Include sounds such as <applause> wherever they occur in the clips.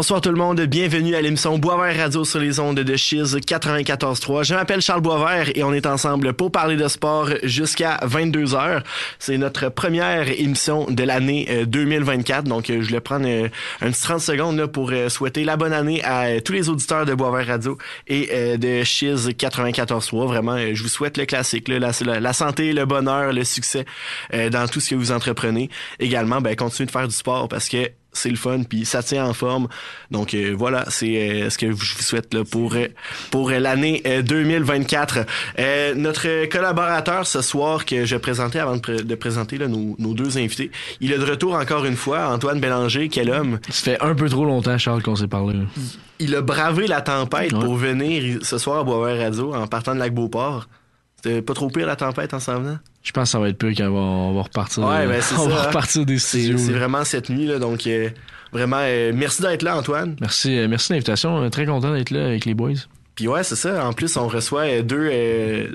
Bonsoir tout le monde, bienvenue à l'émission Boisvert Radio sur les ondes de Chiz 94.3. Je m'appelle Charles Boisvert et on est ensemble pour parler de sport jusqu'à 22h. C'est notre première émission de l'année 2024, donc je vais prendre un petit 30 secondes pour souhaiter la bonne année à tous les auditeurs de Boisvert Radio et de Chiz 94.3. Vraiment, je vous souhaite le classique, la, santé, le bonheur, le succès dans tout ce que vous entreprenez. Également, ben, continuez de faire du sport parce que c'est le fun puis ça tient en forme. Donc euh, voilà, c'est euh, ce que je vous souhaite là, pour euh, pour l'année 2024. notre collaborateur ce soir que je présentais avant de, présenter là, nos, nos, deux invités, il est de retour encore une fois, Antoine Bélanger, quel homme? Ça fait un peu trop longtemps Charles qu'on s'est parlé. Il a bravé la tempête pour venir ce soir à Boisvert Radio en partant de Lac-Beauport. C'était pas trop pire la tempête en s'en venant? Je pense que ça va être pire quand on va, repartir. Ouais, ben c'est ça. <laughs> On va repartir des studios. C'est vraiment cette nuit, là. Donc, euh, vraiment, euh, merci d'être là, Antoine. Merci, euh, merci de l'invitation. Très content d'être là avec les boys. Puis ouais, c'est ça. En plus, on reçoit deux,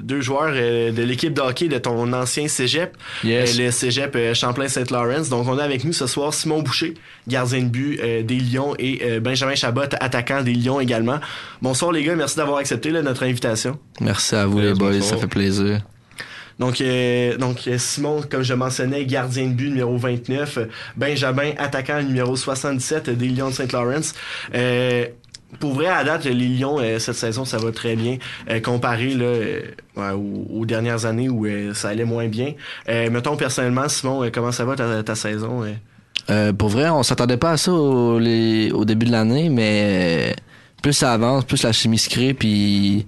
deux joueurs de l'équipe de hockey de ton ancien cégep, le cégep Champlain-Saint-Lawrence. Donc, on a avec nous ce soir Simon Boucher, gardien de but des Lions, et Benjamin Chabot, attaquant des Lions également. Bonsoir les gars, merci d'avoir accepté notre invitation. Merci à vous les boys, ça fait plaisir. Donc, euh, donc euh, Simon, comme je mentionnais, gardien de but numéro 29. Benjamin, attaquant numéro 77 des Lions de Saint-Laurent. Euh, pour vrai, à date, les Lions, cette saison, ça va très bien. comparé là, aux, dernières années où ça allait moins bien. mettons, personnellement, Simon, comment ça va ta, saison? pour vrai, on s'attendait pas à ça au, au début de l'année, mais plus ça avance, plus la chimie se crée, puis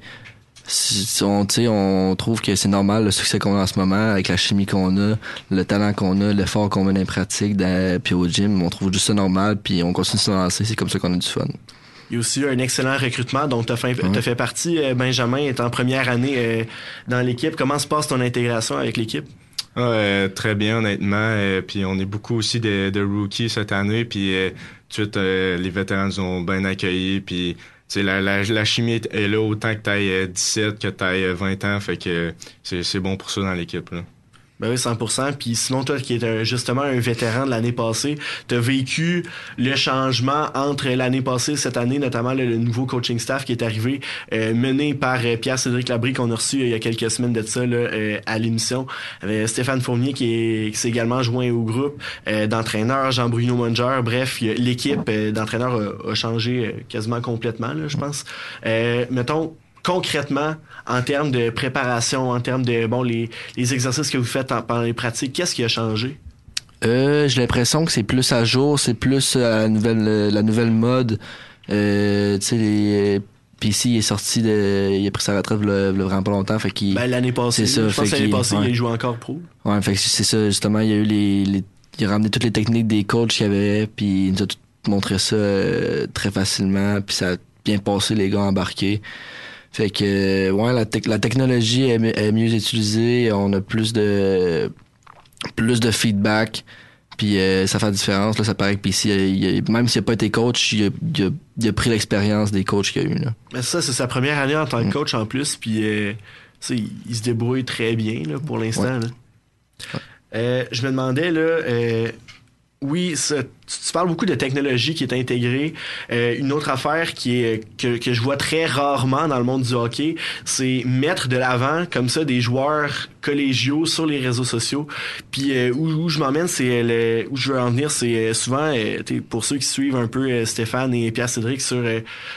on, on trouve que c'est normal le succès qu'on a en ce moment avec la chimie qu'on a, le talent qu'on a, l'effort qu'on met dans les pratiques, puis au gym, on trouve juste ça normal, puis on continue de se lancer, c'est comme ça qu'on a du fun. Il y a aussi eu un excellent recrutement, donc tu as, fait partie, euh, Benjamin est en première année euh, dans l'équipe. Comment se passe ton intégration avec l'équipe? Ah, très bien, honnêtement. puis on est beaucoup aussi de, de rookies cette année. Puis tout les vétérans nous ont bien accueillis. Puis la, la, la, chimie est là autant que tu ailles 17, que tu ailles 20 ans. Fait que c'est bon pour ça dans l'équipe. Ben oui, 100%. Puis sinon, toi qui es justement un vétéran de l'année passée, tu as vécu le changement entre l'année passée et cette année, notamment le, nouveau coaching staff qui est arrivé, euh, mené par euh, Pierre-Cédric Labrie qu'on a reçu euh, il y a quelques semaines de ça là, à l'émission. Stéphane Fournier qui, s'est également joint au groupe d'entraîneurs, Jean-Bruno Munger. Bref, l'équipe d'entraîneurs a, a, changé quasiment complètement, je pense. mettons, concrètement, en termes de préparation, en termes de bon les, les exercices que vous faites pendant les pratiques, qu'est-ce qui a changé? Euh, j'ai l'impression que c'est plus à jour, c'est plus euh, la nouvelle euh, la nouvelle mode. Euh, tu sais les PC est sorti de il a pris sa retraite le, vraiment pas longtemps fait qu'il ben, l'année passée c'est ça je pense l'année passée il joue encore pro ouais fait que c'est ça justement il y a eu les, les il a ramené toutes les techniques des coachs qu'il y avait puis il nous a tout montré ça très facilement puis ça a bien passé les gars embarqués fait que, ouais, la, la technologie est, mieux utilisée, on a plus de plus de feedback, puis euh, ça fait la différence. Là, ça paraît que même s'il n'a pas été coach, il a, pris l'expérience des coachs qu'il a eu. Là. Mais ça, c'est sa première année en tant que mm. coach en plus, puis euh, il, se débrouille très bien là, pour l'instant. Euh, je me demandais, là, oui, tu, parles beaucoup de technologie qui est intégrée. Euh, une autre affaire qui est que, que, je vois très rarement dans le monde du hockey, c'est mettre de l'avant comme ça des joueurs collégiaux sur les réseaux sociaux. Puis euh, où, où, je m'emmène, c'est où je veux en venir, c'est euh, souvent pour ceux qui suivent un peu Stéphane et Pierre Cédric sur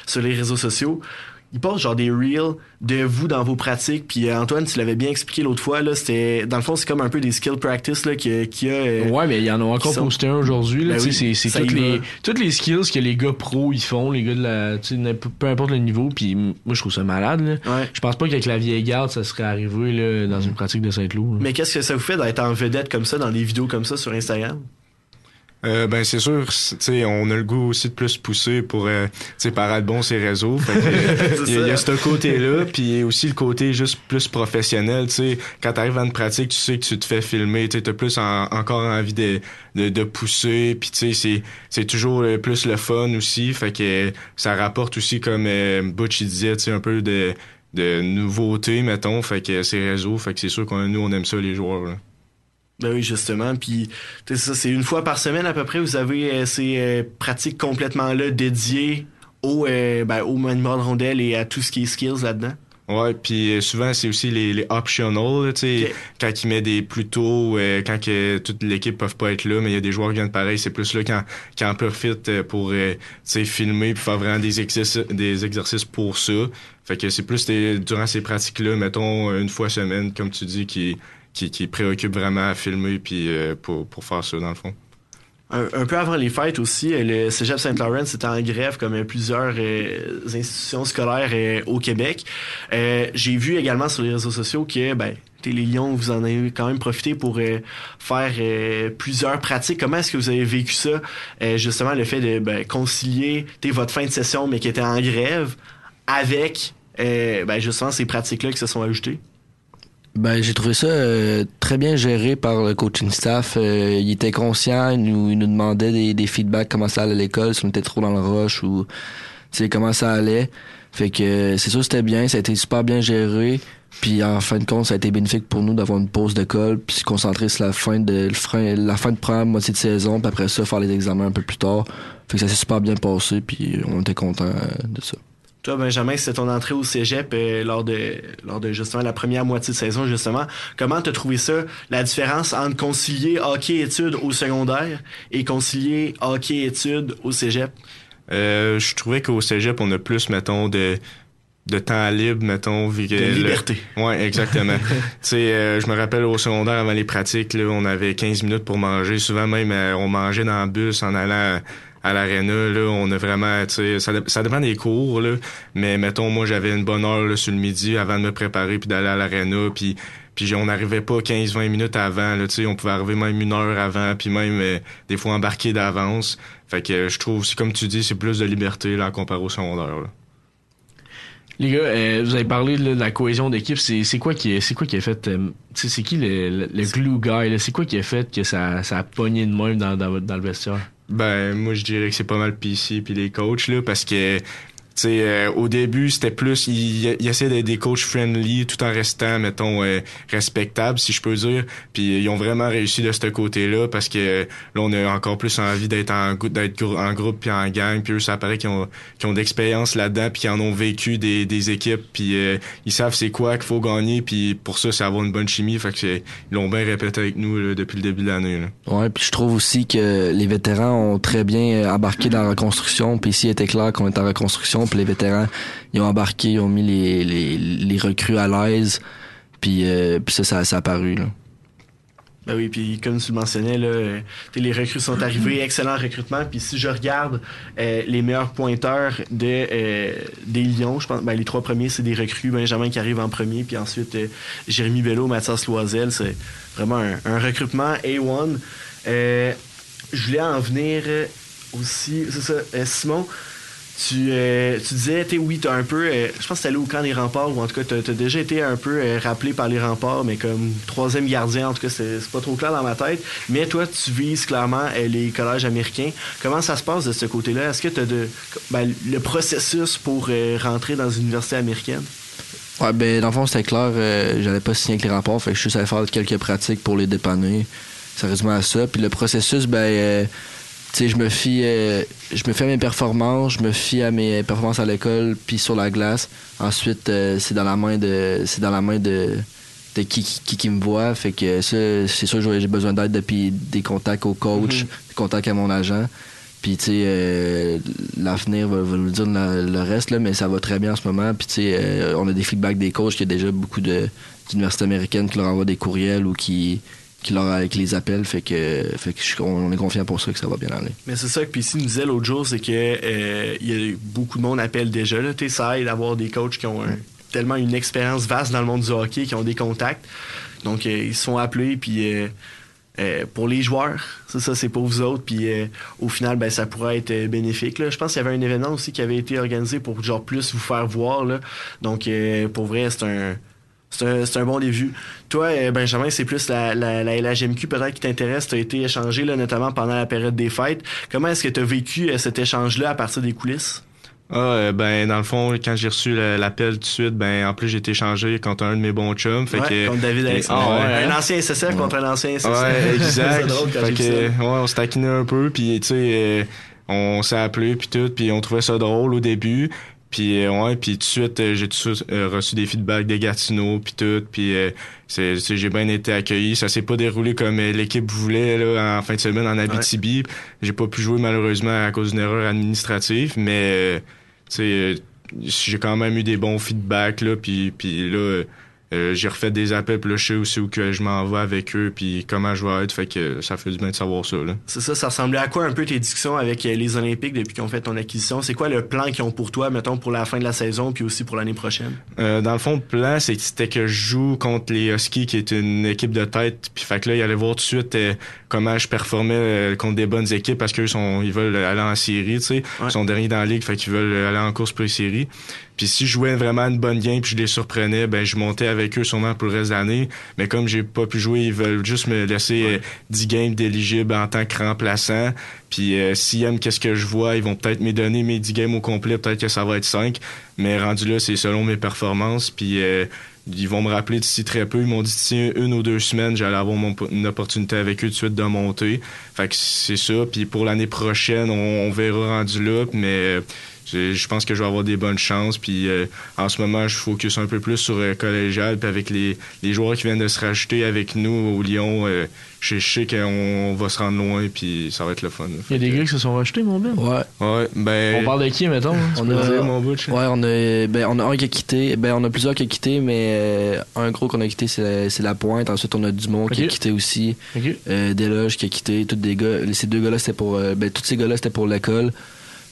sur les réseaux sociaux il postent genre des reels de vous dans vos pratiques. Puis euh, Antoine, tu l'avais bien expliqué l'autre fois, là, c'était dans le fond c'est comme un peu des skill practice là qui, qui a. Euh, ouais, mais il y en a encore posté un aujourd'hui. Là, ben c'est toutes les toutes les skills que les gars pros ils font, les gars de la, peu importe le niveau. Puis moi je trouve ça malade. Là. Je pense pas qu'avec la vieille garde ça serait arrivé là, dans une pratique de Saint-Lô. Mais qu'est-ce que ça vous fait d'être en vedette comme ça dans des vidéos comme ça sur Instagram? Euh, ben c'est sûr, tu on a le goût aussi de plus pousser pour euh, paraître bon ces réseaux. <laughs> il y, a ce côté-là, puis aussi le côté juste plus professionnel. Tu sais, quand t'arrives à une pratique, tu sais que tu te fais filmer, tu as plus encore envie de, de, pousser, puis tu sais c'est toujours plus le fun aussi. Fait que ça rapporte aussi comme euh, Butch disait, tu un peu de de nouveautés mettons. Fait que ces réseaux, fait que c'est sûr qu'on nous on aime ça les joueurs. Ben oui, justement. Puis, ça, c'est une fois par semaine à peu près, vous avez ces pratiques complètement là dédiées au, ben, au de rondelle et à tout ce qui est skills là-dedans. Ouais, puis euh, souvent c'est aussi les, les optional, tu sais, quand il met des plus tôt, euh, quand que toute l'équipe peuvent pas être là, mais il y a des joueurs qui viennent pareil, c'est plus là quand quand en profite euh, pour tu sais filmer puis faire vraiment des exercices des exercices pour ça. Fait que c'est plus durant ces pratiques là, mettons une fois semaine comme tu dis qui qui, préoccupe vraiment à filmer puis pour pour faire ça dans le fond un, peu avant les fêtes aussi, euh, le Cégep Saint-Laurent était en grève comme euh, plusieurs euh, institutions scolaires au Québec. J'ai vu également sur les réseaux sociaux que ben, les Lions, vous en avez quand même profité pour faire plusieurs pratiques. Comment est-ce que vous avez vécu ça, justement, le fait de ben, concilier votre fin de session, mais qui était en grève, avec ben, justement ces pratiques-là qui se sont ajoutées? Ben, j'ai trouvé ça euh, très bien géré par le coaching staff. Euh, il était conscient, il nous, il nous demandait des, des, feedbacks, comment ça allait à l'école, si on était trop dans le rush ou comment ça allait. Fait que c'est sûr c'était bien, ça a été super bien géré. Puis en fin de compte, ça a été bénéfique pour nous d'avoir une pause d'école, puis se concentrer sur la fin de la fin de première moitié de saison, puis après ça faire les examens un peu plus tard. Fait que ça s'est super bien passé, puis on était content de ça. Toi, Benjamin, c'est ton entrée au cégep euh, lors de lors de justement la première moitié de saison, justement. Comment t'as trouvé ça, la différence entre concilier hockey-études au secondaire et concilier hockey-études au cégep? Euh, je trouvais qu'au cégep, on a plus, mettons, de de temps libre, mettons. de liberté. Ouais, exactement. <laughs> tu sais, euh, je me rappelle au secondaire, avant les pratiques, là, on avait 15 minutes pour manger. Souvent même, on mangeait dans le bus en allant à l'aréna, là, on a vraiment, tu sais, ça, ça des cours, là, mais mettons, moi, j'avais une bonne heure là, sur le midi avant de me préparer puis d'aller à l'aréna, puis puis on n'arrivait pas 15-20 minutes avant, là, on pouvait arriver même une heure avant, puis même euh, des fois embarquer d'avance. Fait que je trouve, c'est comme tu dis, c'est plus de liberté là, comparé au secondaire. Là. Les gars, euh, vous avez parlé de la cohésion d'équipe. C'est, quoi qui c'est quoi qui a fait euh, c'est qui le, le, glue guy C'est quoi qui a fait que ça, ça a pogné de même dans, dans, dans le vestiaire? Ben, moi, je dirais que c'est pas mal PC puis les coachs, là, parce que euh, au début, c'était plus, il, il d'être des coachs friendly tout en restant, mettons, euh, respectable, si je peux dire. Puis ils ont vraiment réussi de ce côté-là parce que là, on a encore plus envie d'être en, d'être en groupe puis en gang. Puis eux, ça paraît qu'ils ont, qu'ils ont d'expérience là-dedans puis qu'ils en ont vécu des, des équipes. Puis euh, ils savent c'est quoi qu'il faut gagner. Puis pour ça, c'est avoir une bonne chimie. Fait que ils l'ont bien répété avec nous depuis le début de l'année. Ouais, puis je trouve aussi que les vétérans ont très bien embarqué dans la reconstruction. Puis ici, il était clair qu'on était en reconstruction les vétérans, ils ont embarqué, ils ont mis les, les, recrues à l'aise, puis, euh, puis ça, ça, a apparu. Là. Ben oui, puis comme tu le mentionnais, là, euh, les recrues sont arrivées, excellent recrutement. Puis si je regarde euh, les meilleurs pointeurs de, des Lions, je pense ben, les trois premiers, c'est des recrues. Benjamin qui arrive en premier, puis ensuite Jérémy Bello, Mathias Loisel. C'est vraiment un, recrutement A1. je voulais en venir aussi, c'est ça, Simon, tu, euh, tu disais, tu oui, t'as un peu, euh, je pense que t'es allé au camp des remparts, ou en tout cas, t'as as déjà été un peu euh, rappelé par les remparts, mais comme troisième gardien, en tout cas, c'est pas trop clair dans ma tête. Mais toi, tu vises clairement les collèges américains. Comment ça se passe de ce côté-là? Est-ce que t'as de, ben, le processus pour rentrer dans une université américaine? Ouais, ben, dans le fond, c'était clair, j'allais pas signer avec les remparts, fait que je suis allé faire quelques pratiques pour les dépanner. Sérieusement à ça. Puis le processus, ben, sais, je me fie, euh, je me fais mes performances, je me fie à mes performances à l'école, puis sur la glace. Ensuite, euh, c'est dans la main de, c'est dans la main de, de qui, qui, qui me voit. Fait que ça, c'est sûr, j'ai besoin d'aide depuis des contacts au coach, mm-hmm. des contacts à mon agent. Puis, tu sais, euh, l'avenir va, va, nous dire le, reste, là, mais ça va très bien en ce moment. Puis, tu sais, on a des feedbacks des coachs, qu'il y a déjà beaucoup d'universités américaines qui leur envoient des courriels ou qui, qui, leur, avec les appels, fait que, fait que on est confiant pour ça que ça va bien aller. Mais c'est ça que PC nous disait l'autre jour, c'est que euh, il y a beaucoup de monde appelle déjà. Là, ça aide d'avoir des coachs qui ont tellement une expérience vaste dans le monde du hockey, qui ont des contacts. Donc euh, ils se sont appelés, puis euh, pour les joueurs, c'est ça, c'est pour vous autres. Puis au final, ben, ça pourrait être bénéfique. Là. Je pense qu'il y avait un événement aussi qui avait été organisé pour genre plus vous faire voir. Là. Donc pour vrai, c'est un c'est un, bon début. Toi, euh, Benjamin, c'est plus la, la, la LHMQ peut-être qui t'intéresse. Tu as été échangé là, notamment pendant la période des fêtes. Comment est-ce que tu as vécu euh, cet échange-là à partir des coulisses? Ah, euh, ben, dans le fond, quand j'ai reçu l'appel tout de suite, ben, en plus, j'ai été changé contre un de mes bons chums. Fait que, contre David Alexandre. Ah, ouais, un ancien SSF contre un ancien SSF. Ouais, <laughs> exact. fait que, ouais, on se taquinait un peu, puis, tu sais, on s'est appelé, puis tout, puis on trouvait ça drôle au début. Puis euh, ouais, puis tout de suite j'ai tout reçu des feedbacks des Gatineau puis tout, puis c'est j'ai bien été accueilli. Ça s'est pas déroulé comme l'équipe voulait là en fin de semaine en Abitibi. J'ai pas pu jouer malheureusement à cause d'une erreur administrative, mais j'ai quand même eu des bons feedbacks, là, puis, puis là, euh, j'ai refait des appels, puis là, je sais aussi où que je m'en vais avec eux, puis comment je vais être, fait que ça fait du bien de savoir ça. Là. C'est ça, ça ressemblait à quoi un peu tes discussions avec euh, les Olympiques depuis qu'ils ont fait ton acquisition? C'est quoi le plan qu'ils ont pour toi, mettons, pour la fin de la saison, puis aussi pour l'année prochaine? Euh, dans le fond, le plan, c'était que je joue contre les Huskies, qui est une équipe de tête, puis fait que là, il allait voir tout de suite comment je performais contre des bonnes équipes, parce qu'eux, sont, ils veulent aller en série, tu sais. Ils sont derniers dans la ligue, fait qu'ils veulent aller en course pré-série. Puis si je jouais vraiment une bonne game puis je les surprenais, ben je montais avec eux sûrement pour le reste de l'année. Mais comme j'ai pas pu jouer, ils veulent juste me laisser 10 euh, games d'éligible en tant que remplaçant. Puis euh, s'ils aiment qu'est-ce que je vois, ils vont peut-être me donner mes 10 games au complet, peut-être que ça va être 5. Mais rendu là, c'est selon mes performances. Puis euh, ils vont me rappeler d'ici très peu. Ils m'ont dit d'ici une ou deux semaines, j'allais avoir une opportunité avec eux de suite de monter. Fait que c'est ça. Puis pour l'année prochaine, on, on, verra rendu là. Mais je pense que je vais avoir des bonnes chances. Puis euh, en ce moment, je focus un peu plus sur euh, collégial. Puis avec les, les, joueurs qui viennent de se rajouter avec nous au Lyon, euh, je, sais qu'on va se rendre loin. Puis ça va être le fun. Il y a des gars qui se sont rajoutés, mon Ben. Ouais. ouais ben, on parle de qui, mettons hein? on, a, mon ouais, on, a, ben, on a un qui a quitté. Ben, on a plusieurs qui a quitté, mais un gros qu'on a quitté, c'est la, pointe. Ensuite, on a Dumont qui a quitté aussi. Okay. Desloges qui a quitté. Tous des gars, ces deux gars-là, c'était pour. ben, tous ces gars-là, c'était pour l'école.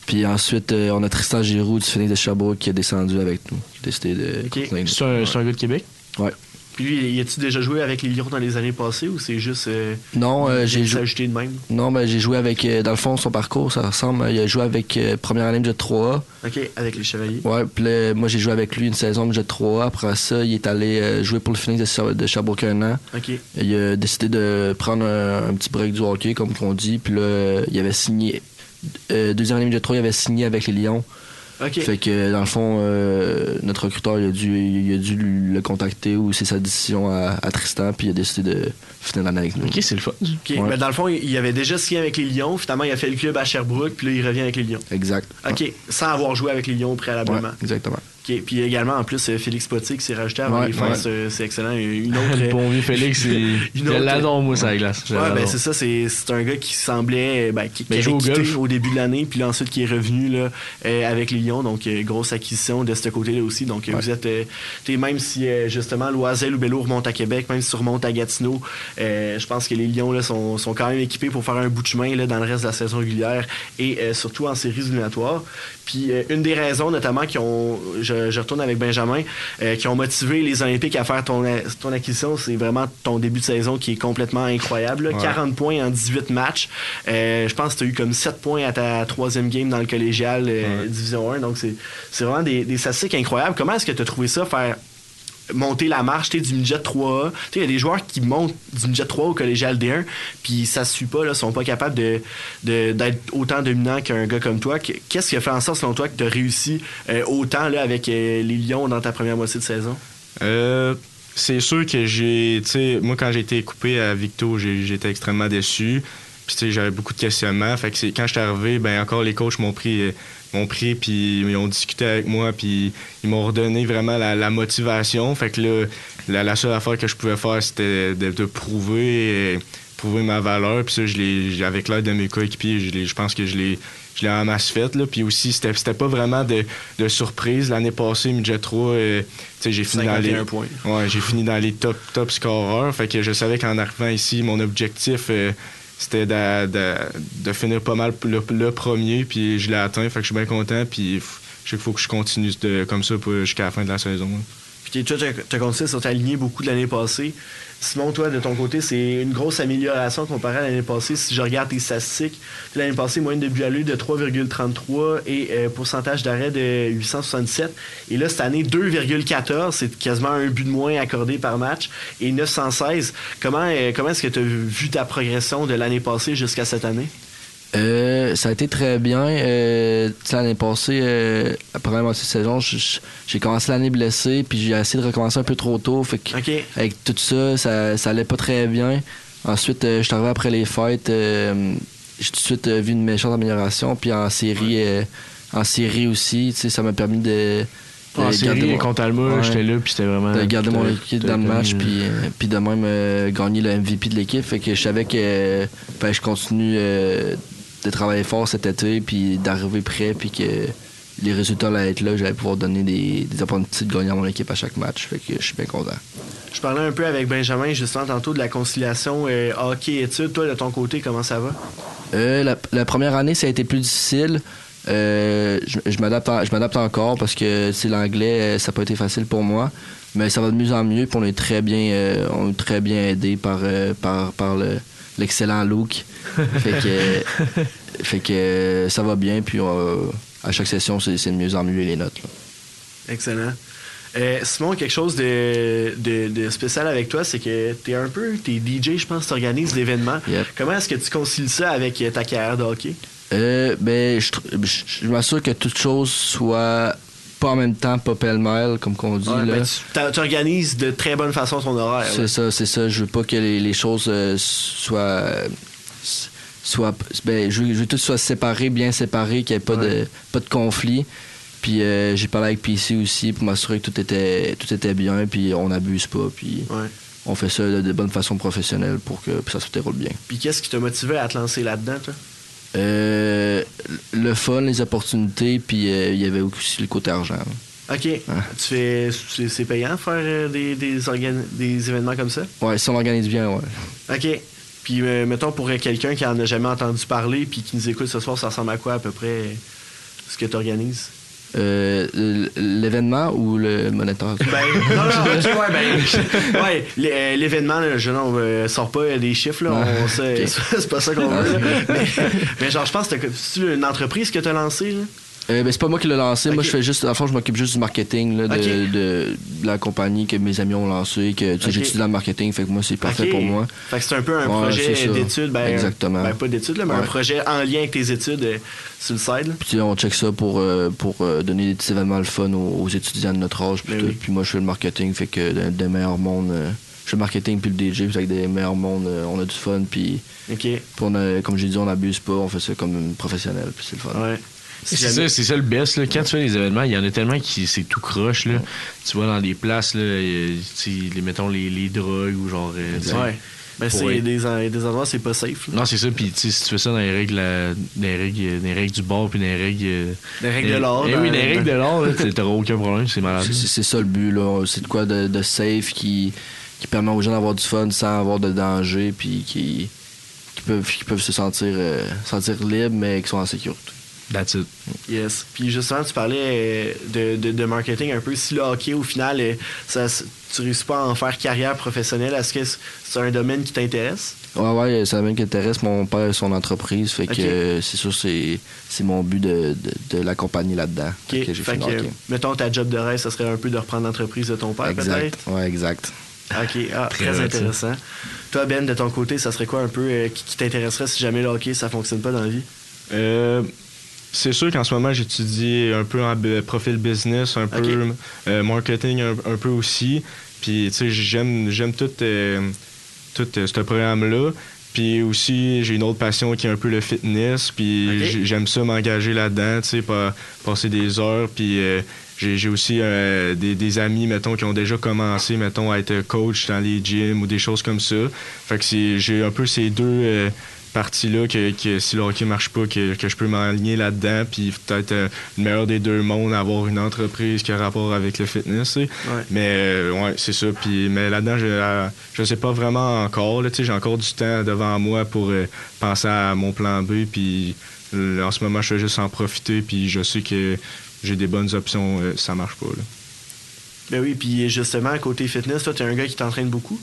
Puis ensuite, euh, on a Tristan Giroux du Phoenix de Sherbrooke qui a descendu avec nous. Qui a décidé de. C'est un, un, gars de Québec? Ouais. Puis lui, y a-tu déjà joué avec les Lions dans les années passées ou c'est juste. Euh, non, euh, j'ai joué. de même? Non, mais j'ai joué avec. dans le fond, son parcours, ça ressemble. Il a joué avec première année de 3A. OK, avec les Chevaliers. Ouais, puis là, moi, j'ai joué avec lui une saison de jet 3A. Après ça, il est allé jouer pour le Phoenix de, Sherbrooke un an. OK. Il a décidé de prendre un, un petit break du hockey, comme on dit. Puis là, il avait signé euh, deuxième année de 3, il avait signé avec les Lions. Fait que dans le fond, euh, notre recruteur il a dû, il a dû le contacter ou c'est sa décision à, Tristan, puis il a décidé de avec nous. Ok, c'est le fun. Mais dans le fond, il avait déjà signé avec les Lions. Finalement, il a fait le club à Sherbrooke, puis là, il revient avec les Lions. Exact. Ok, sans avoir joué avec les Lions préalablement. exactement. Puis également, en plus, euh, Félix Potier qui s'est rajouté avant les fans, c'est excellent. Une autre, <laughs> le bon vieux Félix, <laughs> il l'adore, moi, ça glace. Ouais, ben c'est ça, c'est un gars qui semblait, ben, qui, ben, avait quitté au début de l'année, puis là, ensuite qui est revenu là, euh, avec les Lions, donc euh, grosse acquisition de ce côté-là aussi. Donc vous êtes, même si justement Loisel ou Bello remonte à Québec, même si tu remontes à Gatineau, je pense que les Lions là, sont, sont, quand même équipés pour faire un bout de chemin là, dans le reste de la saison régulière et surtout en séries éliminatoires. Puis une des raisons notamment qui ont, je, retourne avec Benjamin, euh, qui ont motivé les Olympiques à faire ton, ton acquisition. C'est vraiment ton début de saison qui est complètement incroyable. 40 points en 18 matchs. Euh, je pense que tu as eu comme 7 points à ta troisième game dans le collégial euh, Division 1. Donc, c'est vraiment des, des statistiques incroyables. Comment est-ce que tu as trouvé ça, faire monter la marche du midget 3A. Il y a des joueurs qui montent du midget 3 au collégial D1, puis ça se suit pas, là, sont pas capables de, d'être autant dominants qu'un gars comme toi. Qu'est-ce qui a fait en sorte, selon toi, que tu as réussi euh, autant là, avec euh, les Lions dans ta première moitié de saison? Euh, c'est sûr que j'ai, moi quand j'ai été coupé à Victo, j'étais extrêmement déçu. Puis j'avais beaucoup de questionnements. Fait que quand je suis arrivé, ben encore les coachs m'ont pris m'ont pris, puis ils ont discuté avec moi, puis ils m'ont redonné vraiment la, motivation. Fait que là, la, seule affaire que je pouvais faire, c'était de, prouver, prouver ma valeur. Puis ça, je avec l'aide de mes coéquipiers, je, je pense que je l'ai je l'ai en masse faite. Là. Puis aussi, c'était, pas vraiment de, surprise. L'année passée, Midget 3, euh, j'ai fini dans les. Ouais, j'ai fini dans les top, top scorers. Fait que je savais qu'en arrivant ici, mon objectif. Euh, c'était de, finir pas mal le, premier, puis je l'ai atteint, fait que je suis bien content, puis je sais qu'il faut que je continue comme ça jusqu'à la fin de la saison. Puis toi, tu as continué sur beaucoup de l'année passée. Simon, toi, de ton côté, c'est une grosse amélioration comparée à l'année passée. Si je regarde tes statistiques, l'année passée, moyenne de but à de 3,33 et euh, pourcentage d'arrêt de 867. Et là, cette année, 2,14. C'est quasiment un but de moins accordé par match et 916. Comment, euh, comment est-ce que tu as vu ta progression de l'année passée jusqu'à cette année? Euh, ça a été très bien. Euh, l'année passée, euh, la première moitié de saison, j'ai commencé l'année blessé, puis j'ai essayé de recommencer un peu trop tôt. Fait que avec tout ça, ça, ça allait pas très bien. Ensuite, je suis arrivé après les fêtes. j'ai tout de suite vu une méchante amélioration. Puis en série, en série aussi, ça m'a permis de en série contre Alma, j'étais là, puis c'était vraiment. De garder mon équipe dans le match, puis, euh, puis de même euh, gagner le MVP de l'équipe. Fait que je savais que ben, je continue euh, de travailler fort cet été, puis d'arriver prêt, puis que les résultats allaient être là, j'allais pouvoir donner des, des apprentis de gagner à mon équipe à chaque match. Fait que je suis bien content. Je parlais un peu avec Benjamin justement tantôt de la conciliation hockey-études. Toi, de ton côté, comment ça va? la, la, première année, ça a été plus difficile. Euh, je, m'adapte je m'adapte encore parce que c'est l'anglais, euh, ça n'a pas été facile pour moi. Mais ça va de mieux en mieux, puis on est très bien, euh, on est très bien aidé par, par, par l'excellent Luke. Fait que, fait que ça va bien, puis à chaque session, c'est, de mieux en mieux les notes. Excellent. Simon, quelque chose de, de, spécial avec toi, c'est que tu es un peu, tu es DJ, je pense, tu organises l'événement. Comment est-ce que tu concilies ça avec ta carrière de hockey? Euh, ben, je, je, m'assure que toute chose soit pas en même temps, pas pêle-mêle, comme qu'on dit. là. Ben, tu organises de très bonne façon ton horaire. C'est ça, c'est ça. Je veux pas que les, choses euh, soient. Soient ben, je, veux, que tout soit séparé, bien séparé, qu'il n'y ait pas, de, pas de conflit. Puis euh, j'ai parlé avec PC aussi pour m'assurer que tout était, tout était bien, puis on n'abuse pas. Puis on fait ça de, bonne façon professionnelle pour que ça se déroule bien. Puis qu'est-ce qui t'a motivé à te lancer là-dedans, toi? Euh, le fun, les opportunités, puis euh, il y avait aussi le côté argent. OK. Tu fais. C'est payant faire des, des, des, événements comme ça? Ouais, si on organise bien, ouais. OK. Puis, mettons, pour quelqu'un qui en a jamais entendu parler, puis qui nous écoute ce soir, ça ressemble à quoi à peu près ce que tu organises? Euh, l'événement ou le monétaire? Ben, non, non, <laughs> ok, ouais, ben, <laughs> ouais, euh, l'événement, je ne sort pas des chiffres, là, <laughs> c'est pas ça qu'on veut, mais, mais, genre, je pense que c'est une entreprise que tu as lancée, là? Euh, ben, c'est pas moi qui l'ai lancé. Moi, je fais juste. Fond, je m'occupe juste du marketing là, de, de, la compagnie que mes amis ont lancé. Que okay. j'étudie dans le marketing, fait que moi, c'est parfait pour moi. Fait que c'est un peu un projet d'études. Ben, Exactement. Ben, pas d'études, mais un projet en lien avec tes études euh, sur le side. Puis on check ça pour, euh, pour donner des petits événements le fun aux, étudiants de notre âge. Puis, ben puis moi, je fais le marketing, fait que des meilleurs mondes. je fais le marketing puis le DJ, puis avec des meilleurs mondes, on a du fun. Puis, comme j'ai dit, on n'abuse pas, on fait ça comme professionnel, puis c'est le fun. Ouais. C'est ça, c'est ça le best. Là. Quand tu fais des événements, il y en a tellement qui c'est tout croche. Là. Tu vois dans des places, là, les, mettons les, les drogues ou genre. Euh, ouais. Ben, c'est des, des endroits, c'est pas safe. Non, c'est ça. Puis, si tu fais ça dans les règles, dans les règles, des règles du bord, puis dans les règles. Euh, des règles de l'or. Eh oui, des règles de l'or, <laughs> t'auras aucun problème, c'est malade. C'est ça le but, là. C'est de quoi de, de, safe qui, qui permet aux gens d'avoir du fun sans avoir de danger, puis qui, qui, peuvent, qui peuvent se sentir, euh, sentir libres, mais qui sont en sécurité. That's it. Yes. Puis justement, tu parlais euh, de, de, marketing un peu. Si le hockey, au final, euh, ça, tu réussis pas à en faire carrière professionnelle, est-ce que c'est un domaine qui t'intéresse? Ouais, ouais, c'est un domaine qui m'intéresse. Mon père son entreprise. Fait que euh, c'est sûr, c'est, c'est mon but de, de, l'accompagner là-dedans. OK. Que fait que, mettons, ta job de rêve, ça serait un peu de reprendre l'entreprise de ton père, peut-être? Ouais, exact. OK. Ah, très, intéressant. Toi, Ben, de ton côté, ça serait quoi un peu qui, qui t'intéresserait si jamais le hockey, ça fonctionne pas dans la vie? Euh c'est sûr qu'en ce moment, j'étudie un peu en profil business, un peu euh, marketing, un, peu aussi. Puis, tu sais, j'aime, j'aime tout, euh, tout euh, ce programme-là. Puis aussi, j'ai une autre passion qui est un peu le fitness. Puis j'aime ça m'engager là-dedans, tu sais, passer des heures. Puis j'ai, aussi des, amis, mettons, qui ont déjà commencé, mettons, à être coach dans les gyms ou des choses comme ça. Fait que j'ai un peu ces deux partie-là que, si le hockey marche pas, que, je peux m'aligner là-dedans, puis peut-être euh, le meilleur des deux mondes, avoir une entreprise qui a rapport avec le fitness. Mais euh, ouais, c'est ça. Puis, mais là-dedans, je, ne euh, sais pas vraiment encore. J'ai encore du temps devant moi pour penser à mon plan B. Puis en ce moment, je vais juste en profiter. Puis je sais que j'ai des bonnes options. ça marche pas. Là. Ben oui, puis justement, côté fitness, toi, tu es un gars qui t'entraîne beaucoup?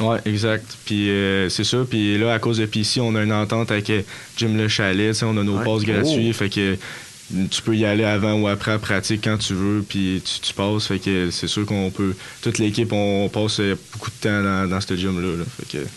Ouais, exact. Puis euh, c'est ça. Puis là, à cause de PC, on a une entente avec euh, Jim Le Chalet. On a nos passes gratuits. Fait que tu peux y aller avant ou après la pratique quand tu veux, puis tu, passes. Fait que c'est sûr qu'on peut. Toute l'équipe, on, passe beaucoup de temps dans, dans ce gym-là.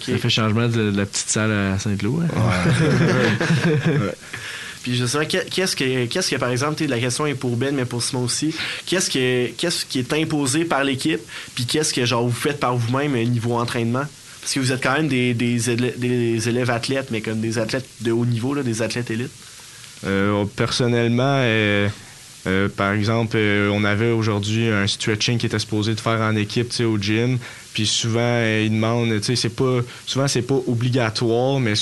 Ça fait changement de, la petite salle à Saint-Lô. Hein? <laughs> <laughs> Puis justement, qu'est-ce que, qu'est-ce que par exemple, la question est pour Ben, mais pour Simon aussi, qu'est-ce, que, qu'est-ce qui est imposé par l'équipe, puis qu'est-ce que genre vous faites par vous-même niveau entraînement? Parce que vous êtes quand même des, des, élèves, athlètes, mais comme des athlètes de haut niveau, là, des athlètes élites. Euh, personnellement, euh, euh, par exemple, on avait aujourd'hui un stretching qui était supposé de faire en équipe au gym. Puis souvent, ils demandent, tu sais, c'est pas, souvent c'est pas obligatoire, mais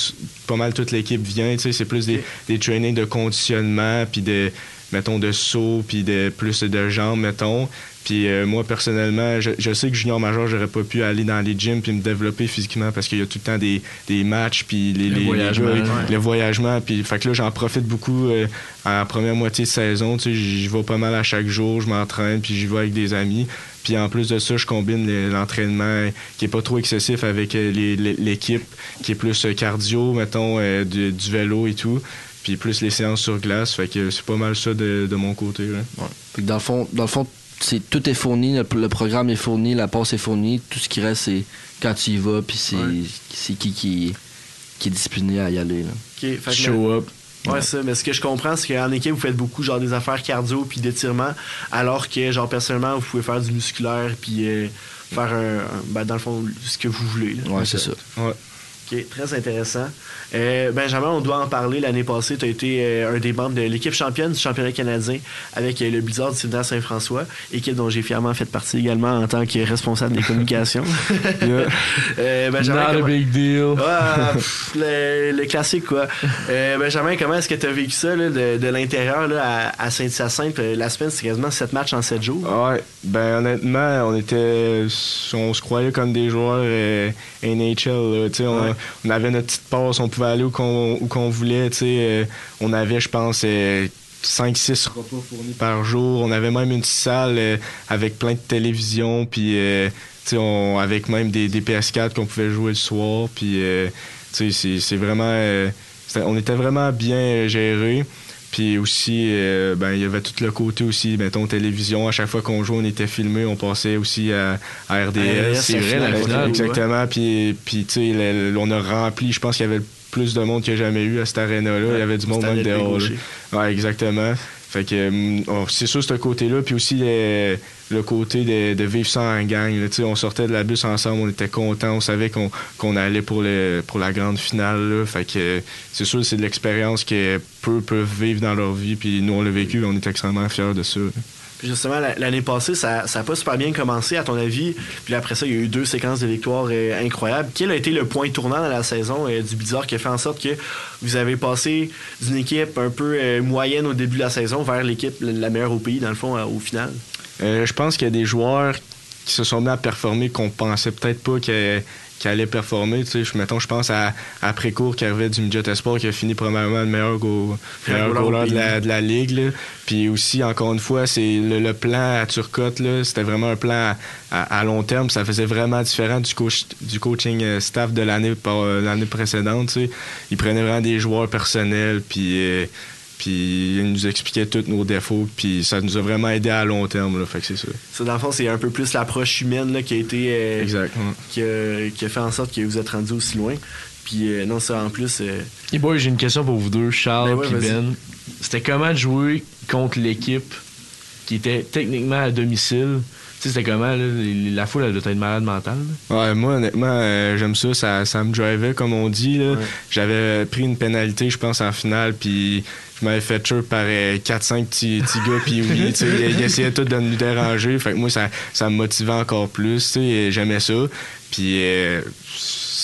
pas mal toute l'équipe vient, tu sais, c'est plus des, des trainings de conditionnement, puis de, mettons, de saut, puis de plus de jambes, mettons. Puis euh, moi, personnellement, je, sais que junior major, j'aurais pas pu aller dans les gyms puis me développer physiquement parce qu'il y a tout le temps des, des matchs puis les, les, le voyagement. Puis fait que là, j'en profite beaucoup euh, en première moitié de saison. Tu sais, j'y vais pas mal à chaque jour, je m'entraîne puis j'y vais avec des amis. Puis en plus de ça, je combine l'entraînement qui est pas trop excessif avec euh, l'équipe, qui est plus cardio, mettons, du, vélo et tout puis plus les séances sur glace. Fait que c'est pas mal ça de, de mon côté. dans le fond, dans le fond c'est tout est fourni, le, programme est fourni, la passe est fournie, tout ce qui reste c'est quand tu y vas puis c'est qui, qui qui est discipliné à y aller là. Show up. Ouais, ça. Mais ce que je comprends, c'est qu'en équipe, vous faites beaucoup genre des affaires cardio puis d'étirement, alors que genre personnellement, vous pouvez faire du musculaire puis euh, faire un, ben, dans le fond ce que vous voulez. Ouais, c'est ça. Ouais. OK, très intéressant. Euh, Benjamin, on doit en parler. L'année passée, tu as été euh, un des membres de l'équipe championne du championnat canadien avec euh, le Blizzard du Saint-François, équipe dont j'ai fièrement fait partie également en tant que responsable des communications. Benjamin, <laughs> Not a big deal. Ah, le, classique, quoi. Benjamin, comment est-ce que tu as vécu ça de, l'intérieur à, à Saint-Hyacinthe? La semaine, c'est quasiment 7 matchs en 7 jours. Ouais, ben honnêtement, on était. On se croyait comme des joueurs NHL. On, on, avait notre petite passe, on pouvait aller où qu'on voulait. Euh, on avait, je pense, 5-6 euh, repas fournis par jour. On avait même une salle euh, avec plein de télévisions, puis on, avec même des, PS4 qu'on pouvait jouer le soir. Puis c'est vraiment. on était vraiment bien géré. Puis aussi, euh, ben, il y avait tout le côté aussi, mettons, télévision. À chaque fois qu'on jouait, on était filmé, on passait aussi à, RDS. C'est vrai, la finale. Exactement. Puis, puis tu sais, on a rempli, je pense qu'il y avait plus de monde qu'il n'y a jamais eu à cette aréna-là. il y avait du monde même dehors. Ouais, exactement. Fait que euh, oh, c'est sûr ce côté-là, puis aussi le, côté de, vivre ça en gang. on sortait de la bus ensemble, on était contents, on savait qu'on allait pour le pour la grande finale. Fait que c'est sûr c'est de l'expérience que peu peuvent vivre dans leur vie, puis nous on l'a vécu, on est extrêmement fiers de ça justement, l'année passée, ça n'a pas super bien commencé, à ton avis. Puis après ça, il y a eu deux séquences de victoires euh, incroyables. Quel a été le point tournant dans la saison euh, du Bizarre qui a fait en sorte que vous avez passé d'une équipe un peu euh, moyenne au début de la saison vers l'équipe la meilleure au pays, dans le fond, au final? je pense qu'il y a des joueurs qui se sont mis à performer qu'on pensait peut-être pas que qui allait performer. Tu sais, mettons, je pense à, à Précourt qui arrivait du Midget Espoir qui a fini probablement le meilleur, go, meilleur goaler de la, de la ligue. Puis aussi, encore une fois, c'est le, plan à Turcotte, c'était vraiment un plan à, long terme. Ça faisait vraiment différent du, coach, du coaching euh, staff de l'année euh, l'année précédente. Tu sais. Il prenait vraiment des joueurs personnels. Puis euh, puis il nous expliquait tous nos défauts, puis ça nous a vraiment aidé à long terme, là, fait que c'est ça. Ça, dans le fond, c'est un peu plus l'approche humaine là, qui a été... Euh, qui, a, fait en sorte que vous êtes rendu aussi loin. Puis euh, non, ça, en plus... Euh... Et boy, j'ai une question pour vous deux, Charles et ben Ben. C'était comment de jouer contre l'équipe qui était techniquement à domicile? Tu sais, c'était comment, là, la foule, elle doit être malade mentale. Ouais, moi, honnêtement, euh, j'aime ça, ça, ça me drivait, comme on dit. J'avais pris une pénalité, je pense, en finale, puis je m'avais fait tuer par 4-5 euh, petits, gars, puis oui, ils essayaient tout de nous déranger. Fait que moi, ça, ça me motivait encore plus, j'aimais ça. Puis euh,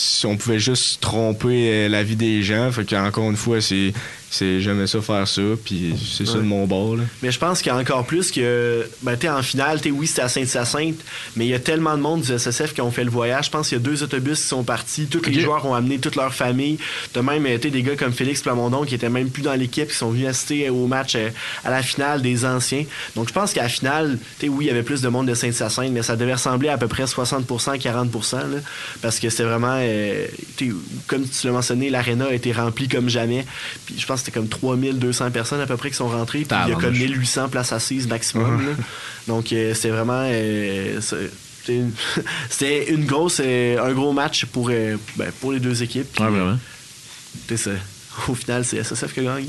si on pouvait juste tromper la vie des gens, fait qu'encore une fois, c'est c'est j'aimais ça faire ça puis c'est ça de mon bord mais je pense qu'il y a encore plus que ben t'es en finale t'es oui c'était à Sainte-Hyacinthe mais il y a tellement de monde du SSF qui ont fait le voyage. Je pense qu'il y a deux autobus qui sont partis. Tous les joueurs ont amené toute leur famille. De même été des gars comme Félix Plamondon qui étaient même plus dans l'équipe qui sont venus assister au match euh, à la finale des anciens. Donc je pense qu'à la finale t'es oui il y avait plus de monde de Sainte-Hyacinthe mais ça devait ressembler à, peu près 60% 40% parce que c'était vraiment euh, comme tu l'as mentionné, l'aréna a été remplie comme jamais. Puis je pense que c'était comme 3200 personnes à peu près qui sont rentrées. Puis il y a comme 1800 places assises maximum. Donc c'est vraiment <laughs> c'était une, grosse un gros match pour ben, pour les deux équipes. ouais, vraiment. C'est <laughs> au final, c'est SSF qui a gagné.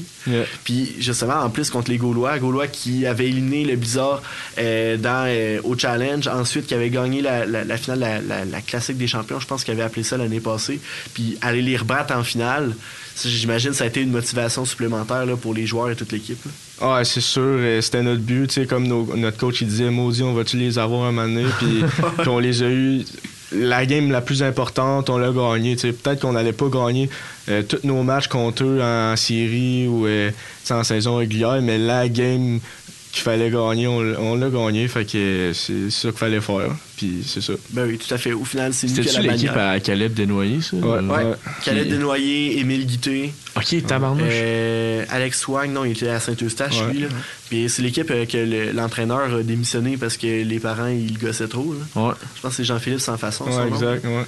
Puis justement, en plus contre les Gaulois, Gaulois qui avaient éliminé le Bizarre euh, dans, euh, au Challenge, ensuite qui avait gagné la, la, finale, la, la, classique des champions, je pense qu'ils avait appelé ça l'année passée, puis aller les rebattre en finale, j'imagine ça a été une motivation supplémentaire là, pour les joueurs et toute l'équipe. Ah, c'est sûr, euh, c'était notre but, tu sais, comme notre coach il disait, maudit, on va-tu les avoir un moment donné, <laughs> puis on les a eu la game la plus importante, on l'a gagné. Peut-être qu'on n'allait pas gagner euh, tous nos matchs contre eux en série ou euh, en saison régulière, mais la game qu'il fallait gagner, on, l'a gagné. Fait que c'est ça qu'il fallait faire. Puis c'est ça. Ben oui, tout à fait. Au final, c'est nous qui l'équipe à Caleb Desnoyers, ça? Ouais. ouais. Caleb Desnoyers, Émile Guité. OK, tabarnouche. Euh, Alex Wang, non, il était à Saint-Eustache, lui. Là. Puis c'est l'équipe euh, que l'entraîneur a démissionné parce que les parents, ils gossaient trop. Là. Ouais. Je pense que c'est Jean-Philippe sans façon. Ouais, exact, ouais.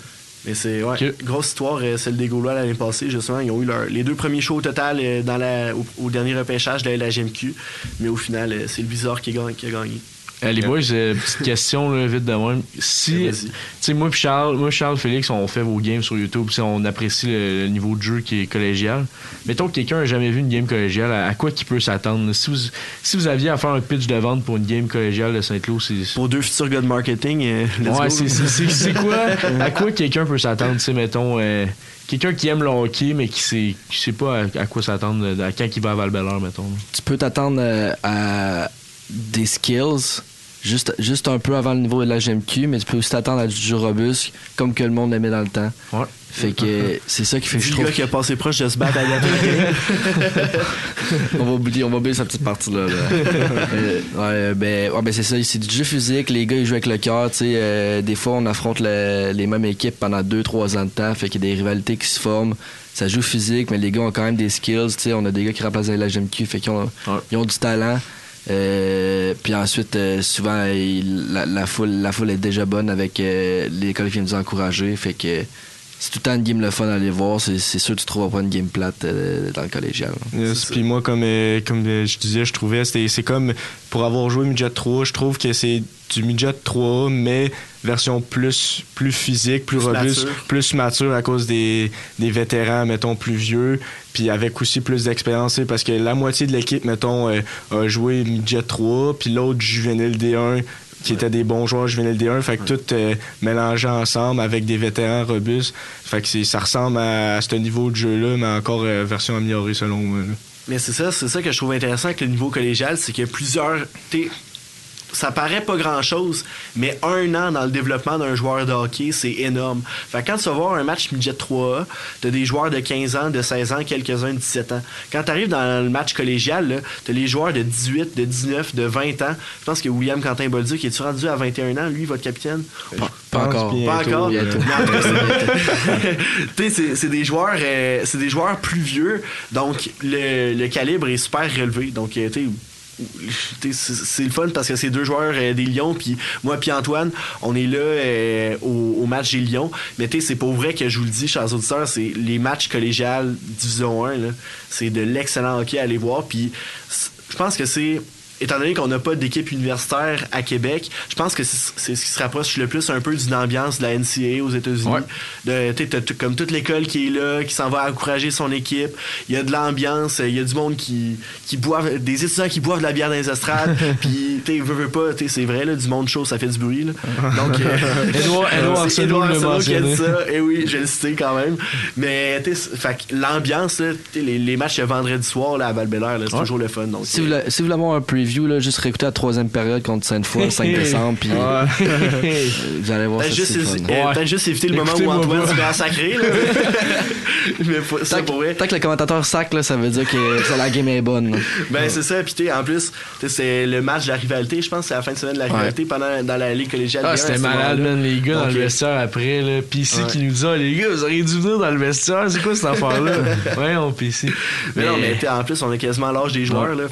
Mais c'est ouais, grosse histoire, euh, celle des Gaulois l'année passée, justement. Ils ont eu leur, les deux premiers shows au total euh, dans la, au, dernier repêchage de la GMQ. Mais au final, euh, c'est le Bizarre qui a gagné. Les boys, euh, petite question là, vite de même. Si, tu sais, moi Charles, moi Charles Félix, on fait vos games sur YouTube, on apprécie le, niveau de jeu qui est collégial. Mettons que quelqu'un n'a jamais vu une game collégiale, à, quoi qu'il peut s'attendre? Si vous, si vous aviez à faire un pitch de vente pour une game collégiale de Saint-Lô, c'est pour deux futurs gars de marketing. Euh, ouais, c'est quoi? <laughs> À quoi quelqu'un peut s'attendre, tu sais, mettons. Euh, quelqu'un qui aime le hockey, mais qui sait, qui sait pas à, quoi s'attendre, à quand il va à val mettons. Tu peux t'attendre à des skills juste, juste un peu avant le niveau de la GMQ, mais tu peux aussi t'attendre à du jeu robuste, comme que le monde l'aimait dans le temps. Ouais. Fait que c'est ça qui fait que je trouve. gars qui a passé proche de se battre à <laughs> on va oublier, on va oublier sa petite partie là. ouais, ben, ouais, ben c'est ça, c'est du jeu physique. Les gars ils jouent avec le cœur. Tu sais, euh, des fois on affronte les mêmes équipes pendant 2-3 ans de temps. Fait qu'il y a des rivalités qui se forment. Ça joue physique, mais les gars ont quand même des skills. Tu sais, on a des gars qui remplacent la GMQ, fait qu'ils ont, ils ont du talent. Euh, puis ensuite, euh, souvent, la, foule, la foule est déjà bonne avec euh, l'école qui vient nous encourager. Fait que c'est tout le temps une game le fun à aller voir. C'est, sûr que tu trouveras pas une game plate euh, dans le collégial. puis moi, comme, euh, comme je disais, je trouvais, c'était, c'est comme pour avoir joué Midget 3, je trouve que c'est du Midget 3, mais version plus, plus physique, plus, robuste, plus mature à cause des, des vétérans, mettons, plus vieux, puis avec aussi plus d'expérience, parce que la moitié de l'équipe, mettons, a joué Midget 3, puis l'autre juvénile D1 qui étaient des bons joueurs juvéniles D1. Fait que tout euh, mélangé ensemble avec des vétérans robustes. Fait que ça ressemble à, ce niveau de jeu-là, mais encore euh, version améliorée selon moi. Mais c'est ça, c'est ça que je trouve intéressant avec le niveau collégial, c'est qu'il y a plusieurs ça paraît pas grand chose, mais un an dans le développement d'un joueur de hockey, c'est énorme. Fait quand tu vas voir un match midget 3A, t'as des joueurs de 15 ans, de 16 ans, quelques-uns de 17 ans. Quand tu arrives dans le match collégial, t'as les joueurs de 18, de 19, de 20 ans. Je pense que William Quentin Bolduc est-tu rendu à 21 ans, lui, votre capitaine? Pas, encore. Pas encore? <laughs> <laughs> c'est des joueurs euh, c'est des joueurs plus vieux, donc le, le calibre est super relevé. Donc, euh, tu c'est le fun parce que c'est deux joueurs euh, des Lions puis moi puis Antoine on est là euh, au, match des Lions. Mais c'est pas vrai que je vous le dis chers auditeurs c'est les matchs collégiales division 1 c'est de l'excellent hockey à aller voir puis je pense que c'est étant donné qu'on n'a pas d'équipe universitaire à Québec, je pense que c'est ce qui se rapproche le plus un peu d'une ambiance de la NCAA aux États-Unis. Ouais. comme toute l'école qui est là, qui s'en va encourager son équipe. Il y a de l'ambiance, il y a du monde qui, qui boivent, des étudiants qui boivent de la bière dans les estrades. <laughs> puis, tu veux, veux pas, c'est vrai, là, du monde chaud, ça fait du bruit. Là. <laughs> Donc, euh, <laughs> Edouard, Edouard Edouard qui a dit ça. Et eh oui, je le cité quand même. Mais, l'ambiance, les, les matchs le vendredi soir là, à val c'est toujours le fun. Donc, si, vous, si vous voulez avoir un preview review, là, juste réécouter la troisième période contre Sainte-Foy, le <laughs> 5 décembre, puis euh, vous allez voir ça. Juste, juste éviter le moment où Antoine se met à sacrer. <laughs> mais ça tant, tant que le commentateur sac, là, ça veut dire que la game est bonne. Ben, c'est ça. Puis, en plus, c'est le match de la rivalité. Je pense que c'est la fin de semaine de la rivalité pendant, dans la Ligue collégiale. Ah, c'était malade, man, les gars, dans le vestiaire après. Là. PC qui nous dit ah, les gars, vous auriez dû venir dans le vestiaire. C'est quoi cette affaire-là? <laughs> ouais, on PC. Mais, non, mais en plus, on a quasiment l'âge des joueurs. là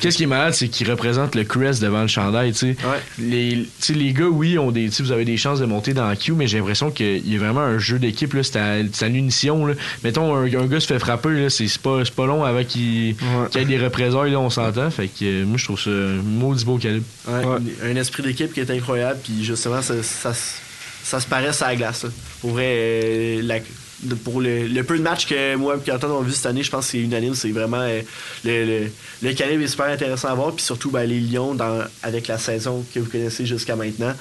Qu'est-ce qui est malade, c'est qu'ils représentent le crest devant le chandail. tu sais Les, les gars, oui, ont des, vous avez des chances de monter dans la queue, mais j'ai l'impression qu'il y a vraiment un jeu d'équipe. C'est à, l'unition. Mettons, un, gars se fait frapper, c'est pas, pas long avant qu'il y ait des représailles, là, on s'entend. Fait que euh, moi, je trouve ça un maudit beau calibre. Un esprit d'équipe qui est incroyable, puis justement, ça, ça, se paraît à la glace. Pour vrai, euh, la, pour le, peu de matchs que moi et Antoine ont vu cette année, je pense que c'est unanime. C'est vraiment euh, le, le, calibre est super intéressant à voir. Puis surtout, ben, les Lions, dans, avec la saison que vous connaissez jusqu'à maintenant,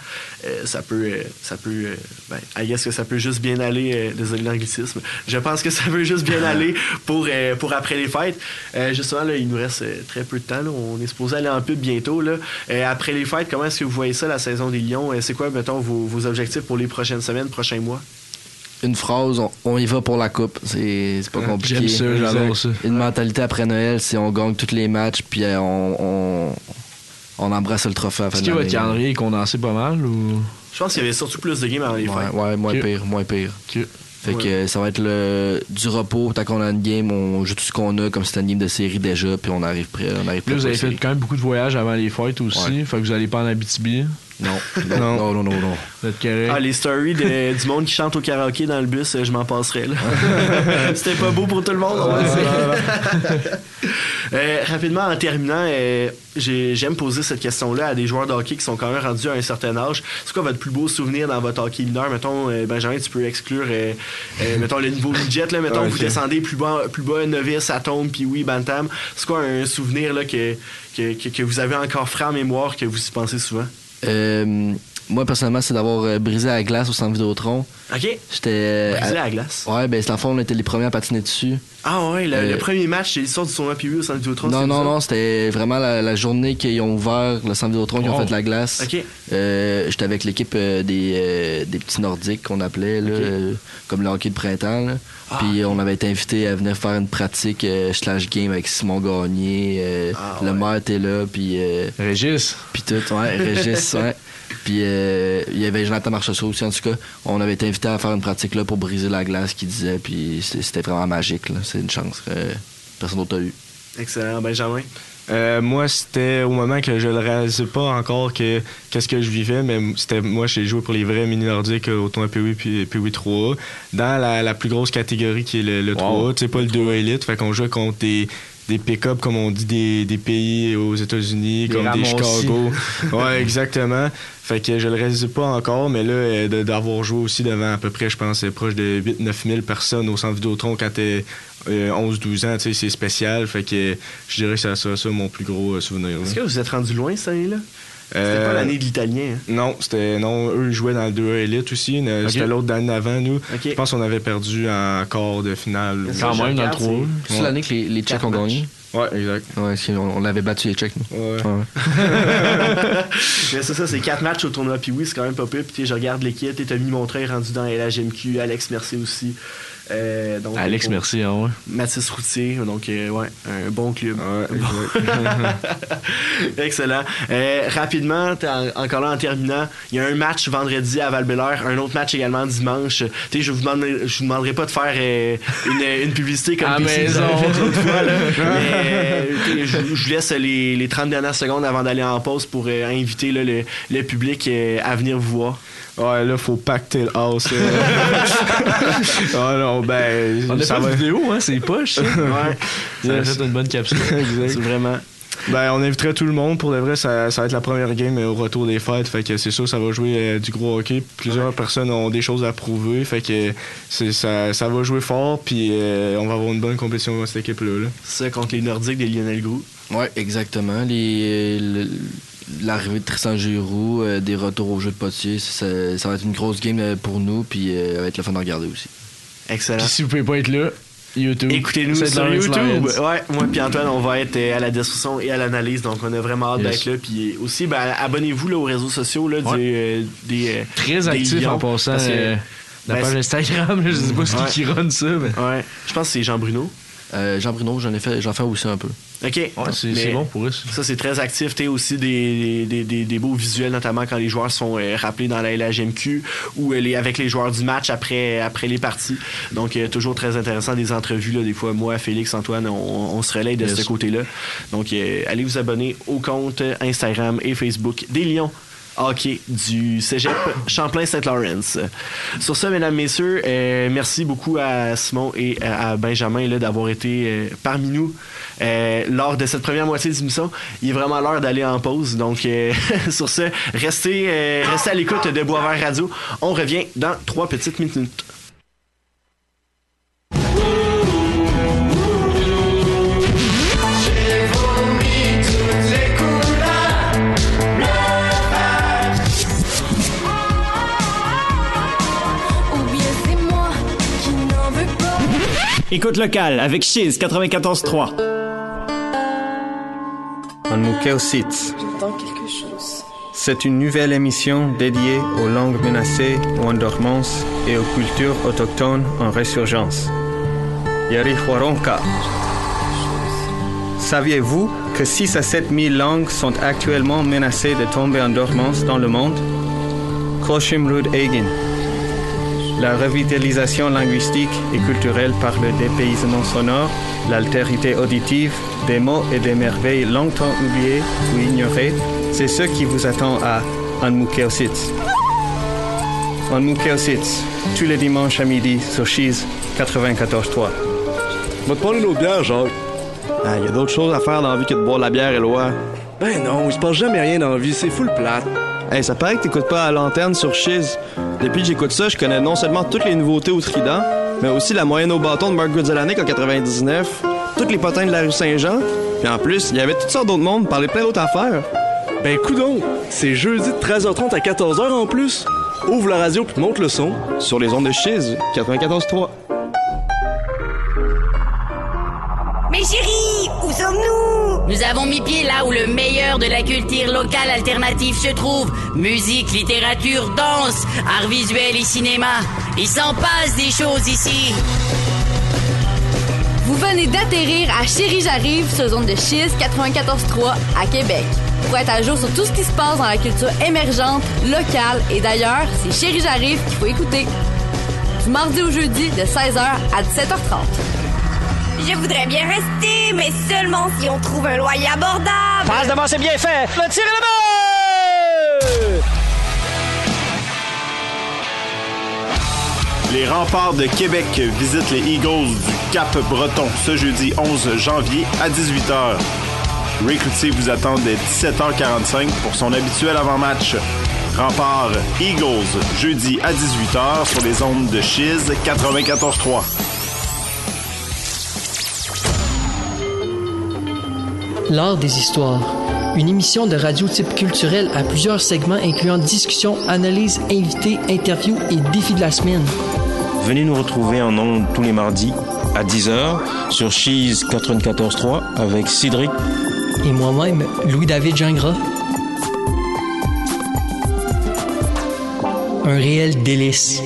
euh, ça peut, euh, ça peut, ben, I guess que ça peut juste bien aller. désolé l'anglicisme. Je pense que ça peut juste bien <laughs> aller pour, pour après les fêtes. justement, là, il nous reste très peu de temps. On est supposé aller en pub bientôt. Là. après les fêtes, comment est-ce que vous voyez ça, la saison des Lions? c'est quoi, mettons, vos, vos objectifs pour les prochaines semaines, prochains mois? Une phrase, on, y va pour la coupe. C'est pas compliqué. J'aime ça, Une mentalité après Noël, c'est on gagne tous les matchs, puis euh, on, on, embrasse le trophée à Est-ce que votre calendrier est condensé pas mal ou... Je pense qu'il y avait surtout plus de games avant les fêtes. Ouais, moins pire, moins pire. Fait que ça va être le, du repos. Tant qu'on a une game, on joue tout ce qu'on a comme c'était une game de série déjà, puis on arrive prêt. On arrive prêt vous avez fait quand même beaucoup de voyages avant les fêtes aussi. Fait que vous allez pas en Abitibi. Non, non, non, non, non. Ah, les stories du monde qui chante au karaoké dans le bus, je m'en passerai. <laughs> C'était pas beau pour tout le monde. <laughs> euh, rapidement, en terminant, euh, j'aime poser cette question-là à des joueurs de hockey qui sont quand même rendus à un certain âge. C'est quoi votre plus beau souvenir dans votre hockey mineur? Mettons, euh, Benjamin, tu peux exclure <laughs> mettons, le niveau midget. Là, mettons, vous descendez plus bas, plus bas novice, atome, puis oui, bantam. C'est quoi un souvenir là, que, que, que, vous avez encore frais en mémoire que vous y pensez souvent? Euh, moi, personnellement, c'est d'avoir euh, brisé la glace au centre Vidéotron. OK. J'étais. Euh, brisé la glace? Ouais, ben, c'est la fois, on était les premiers à patiner dessus. Ah, ouais, le, premier match, c'est l'histoire du tournoi PV au centre Vidéotron. Non, non, non, c'était vraiment la, journée qu'ils ont ouvert le centre Vidéotron, qu'ils ont fait de la glace. OK. J'étais avec l'équipe des, des petits Nordiques qu'on appelait, là, comme le hockey de printemps. Là. Ah, puis on avait été invité à venir faire une pratique slash game avec Simon Gagné. Ah, le maire était là, puis. Régis. Puis tout, ouais, Régis, <laughs> ouais. Puis euh, il y avait Jonathan Marchessault aussi, en tout cas. On avait été invité à faire une pratique là pour briser la glace, qu'il disait. Puis c'était vraiment magique. C'est une chance que personne d'autre a eu. Excellent. Benjamin? Euh, moi, c'était au moment que je ne réalisais pas encore que qu'est-ce que je vivais, mais c'était moi, j'ai joué pour les vrais mini nordiques au tournoi PW puis PW 3 dans la, plus grosse catégorie qui est le, le 3 tu sais pas le 2 élite, fait qu'on jouait contre des des pick-up, comme on dit, des, des pays aux États-Unis, comme des Chicago. <laughs> ouais, exactement. Fait que je le réalise pas encore, mais là, euh, d'avoir joué aussi devant à peu près, je pense, proche de 8-9 000 personnes au centre Vidéotron quand t'es 11-12 euh, ans, tu sais, c'est spécial. Fait que je dirais que ça sera ça mon plus gros euh, souvenir. Est-ce que vous êtes rendu loin cette année-là? C'était pas l'année de l'italien. Hein? Non, c'était non, eux jouaient dans le 2 Elite aussi. C'était l'autre d'année avant nous. Je pense qu'on avait perdu en quart de finale. Quand même dans le 3. C'est l'année que les, les Tchèques ont gagné. Ouais, exact. Ouais, on, avait battu les Tchèques. Ouais. <laughs> Mais c'est ça, c'est quatre matchs au tournoi. Puis oui, c'est quand même pas peu. Puis je regarde l'équipe. Tommy Montreuil rendu dans la LHMQ. Alex Mercier aussi. Euh, donc, Alex, merci. Hein, ouais. Mathis Routier, donc euh, ouais, un bon club. <laughs> Excellent. Euh, rapidement, encore là en terminant, il y a un match vendredi à val un autre match également dimanche. je vous demanderai, je vous demanderai pas de faire une, une, publicité comme à maison. <laughs> fois, <laughs> mais je, vous laisse les, les, 30 dernières secondes avant d'aller en pause pour inviter le, le, public à venir vous voir. Ouais, là, faut pacter le house. oh <laughs> non, ben. On a pas de vidéo, hein, c'est poche. <laughs> ouais. Ça fait une bonne capsule. <laughs> C'est vraiment. Ben, on inviterait tout le monde. Pour de vrai, ça, ça va être la première game au retour des fêtes. Fait que c'est sûr, ça va jouer euh, du gros hockey. Plusieurs personnes ont des choses à prouver. Fait que ça, ça va jouer fort. Puis euh, on va avoir une bonne compétition dans cette équipe-là. Là. Ça contre les Nordiques des Lionel Gros. Ouais, exactement. Les, l'arrivée de Tristan Giroux, euh, des retours au jeu de Potier, ça, va être une grosse game euh, pour nous, puis euh, ça va être le fun de regarder aussi. Excellent. Puis si vous pouvez pas être là, YouTube. Écoutez-nous sur YouTube. Ouais, moi puis Antoine, on va être à la discussion et à l'analyse, donc on a vraiment hâte d'être là. Puis aussi, ben, abonnez-vous aux réseaux sociaux là, des, Très actifs en passant. La ben, page Instagram, je sais pas ce qui run ça. Mais... Ouais. Je pense que c'est Jean Bruno. Euh, Jean Bruno, j'en ai fait, j'en fais aussi un peu. OK. Ouais, c'est bon pour eux. Ça, c'est très actif. Tu aussi des, des, des, des, beaux visuels, notamment quand les joueurs sont euh, rappelés dans la LHMQ ou euh, les, avec les joueurs du match après, après les parties. Donc, euh, toujours très intéressant des entrevues. Là, des fois, moi, Félix, Antoine, on, se relaye de ce côté-là. Donc, allez vous abonner au compte Instagram et Facebook des Lions hockey du Cégep Champlain-Saint-Lawrence. Sur ce, mesdames, messieurs, euh, merci beaucoup à Simon et à Benjamin d'avoir été euh, parmi nous euh, lors de cette première moitié d'émission. Il est vraiment l'heure d'aller en pause. Donc, <laughs> sur ce, restez, restez à l'écoute de Boisvert Radio. On revient dans trois petites minutes. Écoute locale avec Chiz 94.3. Anmukeo-Sitz. C'est une nouvelle émission dédiée aux langues menacées ou en dormance et aux cultures autochtones en résurgence. Huaronka. Saviez-vous que 6 à 7 000 langues sont actuellement menacées de tomber en dormance dans le monde? Koshimrud Egin la revitalisation linguistique et culturelle par le dépaysement sonore, l'altérité auditive, des mots et des merveilles longtemps oubliées ou ignorées, c'est ce qui vous attend à Anmukeositz. Anmukeositz, tous les dimanches à midi sur Cheese 94.3. Va te prendre une autre bière, Jacques. Il ah, y a d'autres choses à faire dans la vie que de boire la bière, et loi. Ben non, il se passe jamais rien dans la vie, c'est full plate. Hey, ça paraît que t'écoutes pas à l'antenne sur Chiz. Depuis que j'écoute ça, je connais non seulement toutes les nouveautés au Trident, mais aussi la moyenne au bâton de Mark Goodzelanek en 99, toutes les potins de la rue Saint-Jean, puis en plus, il y avait toutes sortes d'autres mondes, parler plein d'autres affaires. Ben coudon, c'est jeudi de 13h30 à 14h en plus. Ouvre la radio puis monte le son. Sur les ondes de Chiz, 94.3. Nous avons mis pied là où le meilleur de la culture locale alternative se trouve. Musique, littérature, danse, art visuel et cinéma. Il s'en passe des choses ici. Vous venez d'atterrir à Chérie J'arrive sur zone de Chiz 94.3 à Québec. Pour être à jour sur tout ce qui se passe dans la culture émergente, locale et d'ailleurs, c'est Chérie J'arrive qu'il faut écouter. Du mardi au jeudi de 16h à 17h30. Je voudrais bien rester, mais seulement si on trouve un loyer abordable. Passe devant, c'est bien fait. Le tir le Les remparts de Québec visitent les Eagles du Cap-Breton ce jeudi 11 janvier à 18h. Ray Cloutier vous attend dès 17h45 pour son habituel avant-match. Rempart Eagles, jeudi à 18h sur les ondes de Chiz 94.3. L'art des histoires. Une émission de radio type culturel à plusieurs segments incluant discussions, analyses, invités, interviews et défis de la semaine. Venez nous retrouver en ondes tous les mardis à 10h sur Cheese 94.3 avec Cédric et moi-même, Louis-David Gingras. Un réel délice.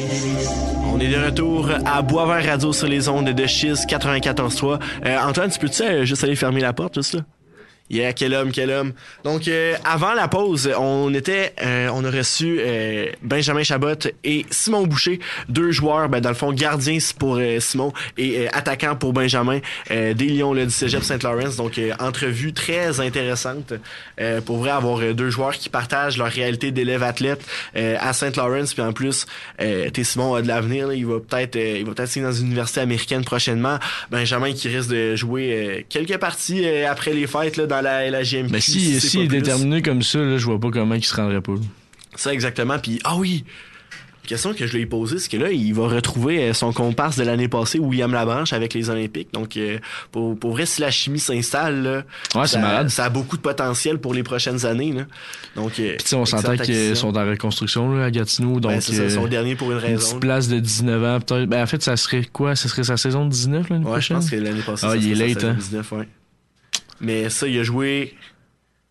On est de retour à Boisvert Radio sur les ondes de Chiz 94.3. Euh, Antoine, tu peux-tu euh, juste aller fermer la porte, juste là? Yeah, quel homme, quel homme. Donc, euh, avant la pause, on était, euh, on a reçu euh, Benjamin Chabot et Simon Boucher, deux joueurs, ben, dans le fond, gardiens pour Simon et attaquants pour Benjamin, des Lions là, du Cégep Saint-Laurent. Donc, entrevue très intéressante pour vrai avoir deux joueurs qui partagent leur réalité d'élève athlète à Saint-Laurent. Puis en plus, t'es Simon a de l'avenir. Il va peut-être, il va peut-être signer dans une université américaine prochainement. Benjamin qui risque de jouer quelques parties après les fêtes là, la, la GMQ. Mais si, si, est déterminé comme ça, là, je vois pas comment il se rendrait pas. Ça, exactement. Puis, ah oui, question que je lui ai posée, c'est que là, il va retrouver euh, son comparse de l'année passée, William Labranche, avec les Olympiques. Donc, euh, pour, pour vrai, si la chimie s'installe, ouais, ça, ça, a beaucoup de potentiel pour les prochaines années. Là. Donc, euh, Puis, on s'entend qu'ils sont en reconstruction là, à Gatineau. Ben, donc, c'est son dernier pour une raison. Une place de 19 ans, peut-être. Ben, en fait, ça serait quoi? Ça serait sa saison de 19 l'année ouais, prochaine je pense que l'année passée, ah, ça il est late, hein. 19, ouais. Mais ça, il a joué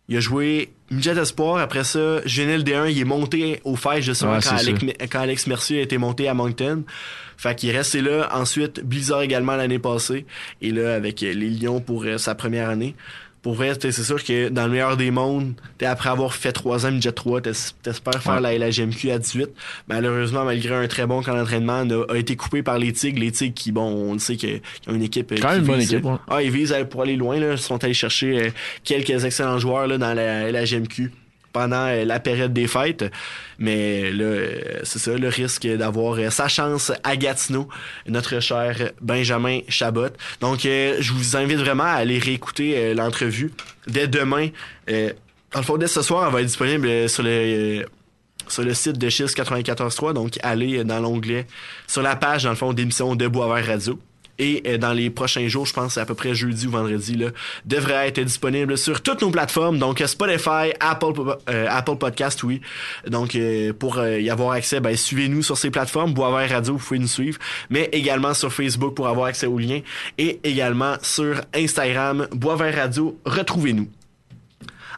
Il a joué Midget Espoir, après ça, Génel D1, il est monté au fait justement quand, Alex, quand, Alex, Mercier a été monté à Moncton. Fait qu'il est resté là. Ensuite, Blizzard également l'année passée. Et là, avec les Lions pour euh, sa première année pour vrai, c'est sûr que dans le meilleur des mondes, après avoir fait trois ans Jet 3, t'espères faire la, la GMQ à 18. Malheureusement, malgré un très bon camp d'entraînement, a, été coupé par les Tigres. Les Tigres qui, bon, on le sait qu'ils ont une équipe. Quand même une bonne équipe, Ah, ils visent pour aller loin, là. Ils sont allés chercher euh, quelques excellents joueurs là, dans la, la GMQ pendant euh, la période des fêtes. Mais là, euh, c'est ça, le risque d'avoir euh, sa chance à Gatineau, notre cher Benjamin Chabot. Donc, je vous invite vraiment à aller réécouter l'entrevue dès demain. en fait, dès ce soir, elle va être disponible sur le sur le site de Chiz 94.3. Donc, allez dans l'onglet, sur la page, dans le fond, d'émission de Boisvert Radio et euh, dans les prochains jours, je pense à peu près jeudi ou vendredi, là, devrait être disponible sur toutes nos plateformes, donc Spotify, Apple, euh, Apple Podcast, oui. Donc euh, pour y avoir accès, ben, suivez-nous sur ces plateformes, Boisvert Radio, vous pouvez nous suivre, mais également sur Facebook pour avoir accès aux liens. Et également sur Instagram, Boisvert Radio, retrouvez-nous.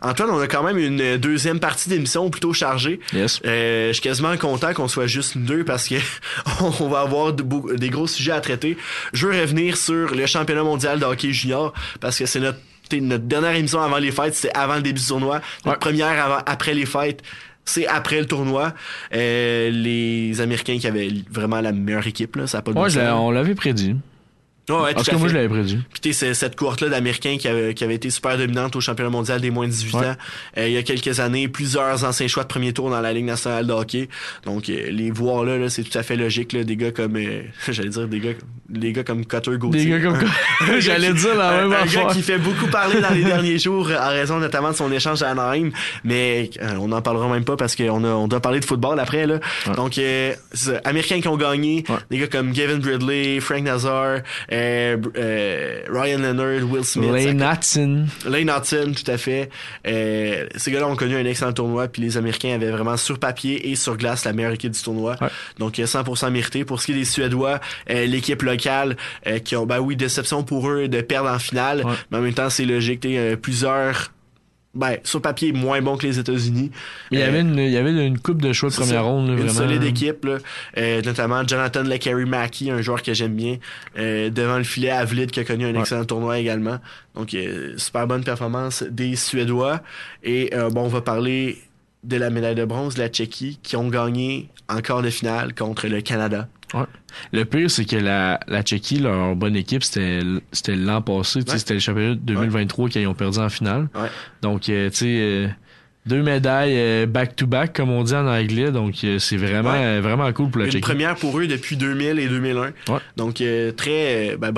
Antoine, on a quand même une deuxième partie d'émission plutôt chargée. Yes. Euh, je suis quasiment content qu'on soit juste deux parce que <laughs> on va avoir des gros sujets à traiter. Je veux revenir sur le championnat mondial de hockey junior parce que c'est notre notre dernière émission avant les fêtes, c'était avant le début du tournoi. Notre première avant, après les fêtes, c'est après le tournoi. Euh, les Américains qui avaient vraiment la meilleure équipe, là, ça a pas de ouais, on l'avait prédit. Ouais, Parce que moi, je l'avais prédit. Puis c'est cette cohorte-là d'Américains qui avait, qui avait été super dominante au championnat mondial des moins de 18 ans euh, il y a quelques années. Plusieurs anciens choix de premier tour dans la Ligue nationale de hockey. Donc, euh, les voir là, là c'est tout à fait logique. Là, des gars comme... Euh, <laughs> j'allais dire des gars, des gars comme Cutter Gauthier. Des gars comme... <laughs> j'allais dire la même Un gars qui fait beaucoup parler dans les derniers jours en raison notamment de son échange à Anaheim. Mais on n'en parlera même pas parce qu'on on doit parler de football après. Là. Donc, Américains qui ont gagné. Des gars comme Gavin Bridley, Frank Nazar... Euh, euh, Ryan Leonard, Will Smith. Lane Hudson. Lane Hudson, tout à fait. Euh, ces gars-là ont connu un excellent tournoi, puis les Américains avaient vraiment sur papier et sur glace la meilleure équipe du tournoi. Donc 100% mérité. Pour ce qui est des Suédois, l'équipe locale qui ont, bah oui, déception pour eux de perdre en finale, mais en même temps c'est logique. plusieurs ben, sur papier, moins bon que les États-Unis. Mais il y avait une, il y avait une coupe de choix de première ronde, Une vraiment. solide équipe, là. Euh, notamment Jonathan LeCarry Mackey, un joueur que j'aime bien. Euh, devant le filet, Avlid, qui a connu un excellent tournoi également. Donc, euh, super bonne performance des Suédois. Et, bon, on va parler de la médaille de bronze de la Tchéquie, qui ont gagné en quart de finale contre le Canada. Ouais. Le pire, c'est que la, la Tchéquie, leur bonne équipe, c'était, c'était l'an passé. C'était le championnat 2023 qu'ils ont perdu en finale. Donc, euh, tu sais, euh, deux médailles back-to-back, euh, comme on dit en anglais. Donc, c'est vraiment, vraiment cool pour la Tchéquie. Une première pour eux depuis 2000 et 2001. Donc, très ben,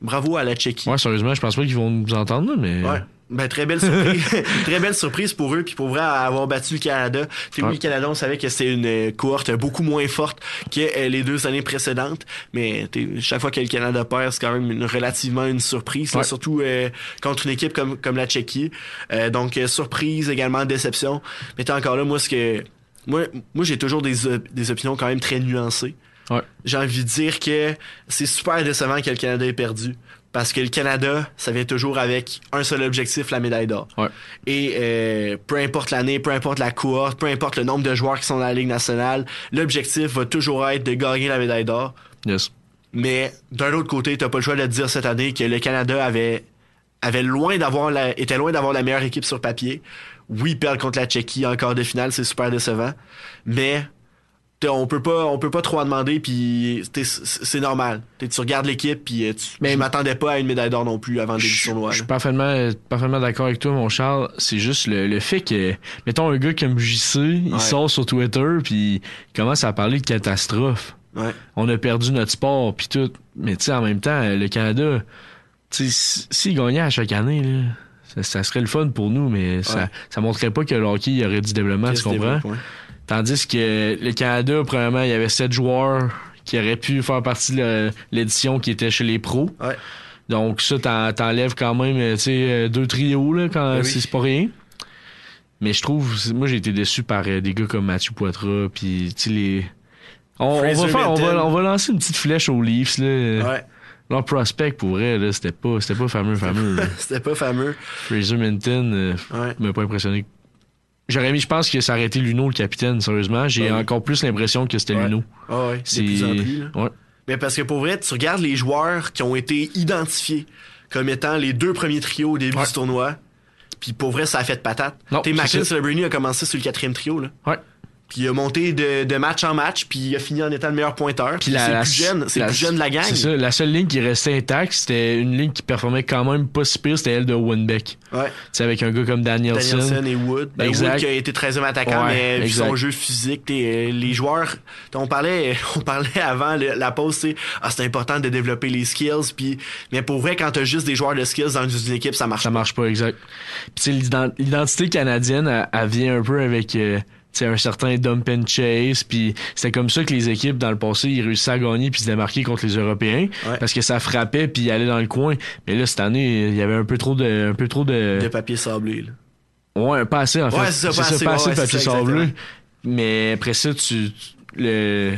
bravo à la Tchéquie. Ouais, sérieusement, je pense pas qu'ils vont nous entendre, mais... Ben, très belle surprise. <laughs> très belle surprise pour eux, puis pour vrai avoir battu le Canada. Oui, le Canada, on savait que c'était une euh, cohorte beaucoup moins forte que euh, les deux années précédentes. Mais chaque fois que le Canada perd, c'est quand même une, relativement une surprise, surtout euh, contre une équipe comme, comme la Tchéquie. donc, surprise, également déception. Mais t'es encore là, moi, ce que. Moi, moi j'ai toujours des, des opinions quand même très nuancées. J'ai envie de dire que c'est super décevant que le Canada ait perdu. Parce que le Canada, ça vient toujours avec un seul objectif, la médaille d'or. Et euh, peu importe l'année, peu importe la cohorte, peu importe le nombre de joueurs qui sont dans la Ligue nationale, l'objectif va toujours être de gagner la médaille d'or. Yes. Mais d'un autre côté, t'as pas le choix de dire cette année que le Canada avait avait loin d'avoir la, était loin d'avoir la meilleure équipe sur papier. Oui, perdre contre la Tchéquie en quart de finale, c'est super décevant. Mais on peut pas on peut pas trop en demander puis c'est normal. Tu regardes l'équipe puis euh, mais je m'attendais pas à une médaille d'or non plus avant le début du tournoi je suis parfaitement parfaitement d'accord avec toi mon Charles. C'est juste le, fait que mettons un gars comme JC il sort sur Twitter puis il commence à parler de catastrophe on a perdu notre sport puis tout. Mais tu sais en même temps le Canada tu s'il gagnait à chaque année là ça, serait le fun pour nous mais ça ça montrerait pas que le hockey y aurait du développement tu comprends? Tandis que le Canada, premièrement, il y avait sept joueurs qui auraient pu faire partie de l'édition qui était chez les pros. Donc ça, t'enlèves quand même tu sais, euh, deux trios là, quand ben c'est pas rien. Mais je trouve, moi j'ai été déçu par euh, des gars comme Mathieu Poitras, puis tu les... On, va faire, on, va, on va lancer une petite flèche aux Leafs là. Ouais. Leur prospect, pour vrai, là, c'était pas, c'était pas fameux, fameux. <laughs> c'était pas fameux. Fraser Minton euh, m'a pas impressionné. J'aurais mis, je pense que ça aurait été Luno le capitaine, sérieusement. J'ai encore plus l'impression que c'était Luno. Ah ouais, c'est plus en plus. Ouais. Mais parce que pour vrai, tu regardes les joueurs qui ont été identifiés comme étant les deux premiers trios au début du tournoi. Puis pour vrai, ça a fait de patate. T'es Mackin Celebrini a commencé sur le quatrième trio, là. Ouais. Puis il a monté de, de, match en match, puis il a fini en étant le meilleur pointeur. Puis c'est le plus jeune, c'est plus jeune de la gang. C'est ça, la seule ligne qui restait intacte, c'était une ligne qui performait quand même pas si pire, c'était elle de Winbeck. Ouais. C'est avec un gars comme Danielson. Danielson et Wood. Ben, exact. Wood qui a été 13e attaquant, mais vu son jeu physique, euh, les joueurs, on parlait, <laughs> on parlait avant la pause, c'est ah, c'est important de développer les skills, puis mais pour vrai, quand t'as juste des joueurs de skills dans une équipe, ça marche ça pas. marche pas, exact. Puis l'identité canadienne, elle, vient un peu avec... Euh, c'est un certain dump and chase puis c'était comme ça que les équipes dans le passé ils réussissaient à gagner puis se démarquer contre les Européens parce que ça frappait puis ils allaient dans le coin. Mais là cette année il y avait un peu trop de un peu trop de de papier sablé là. ouais pas assez en fait. Ouais, c'est ça, pas assez, de papier sablé. mais après ça tu le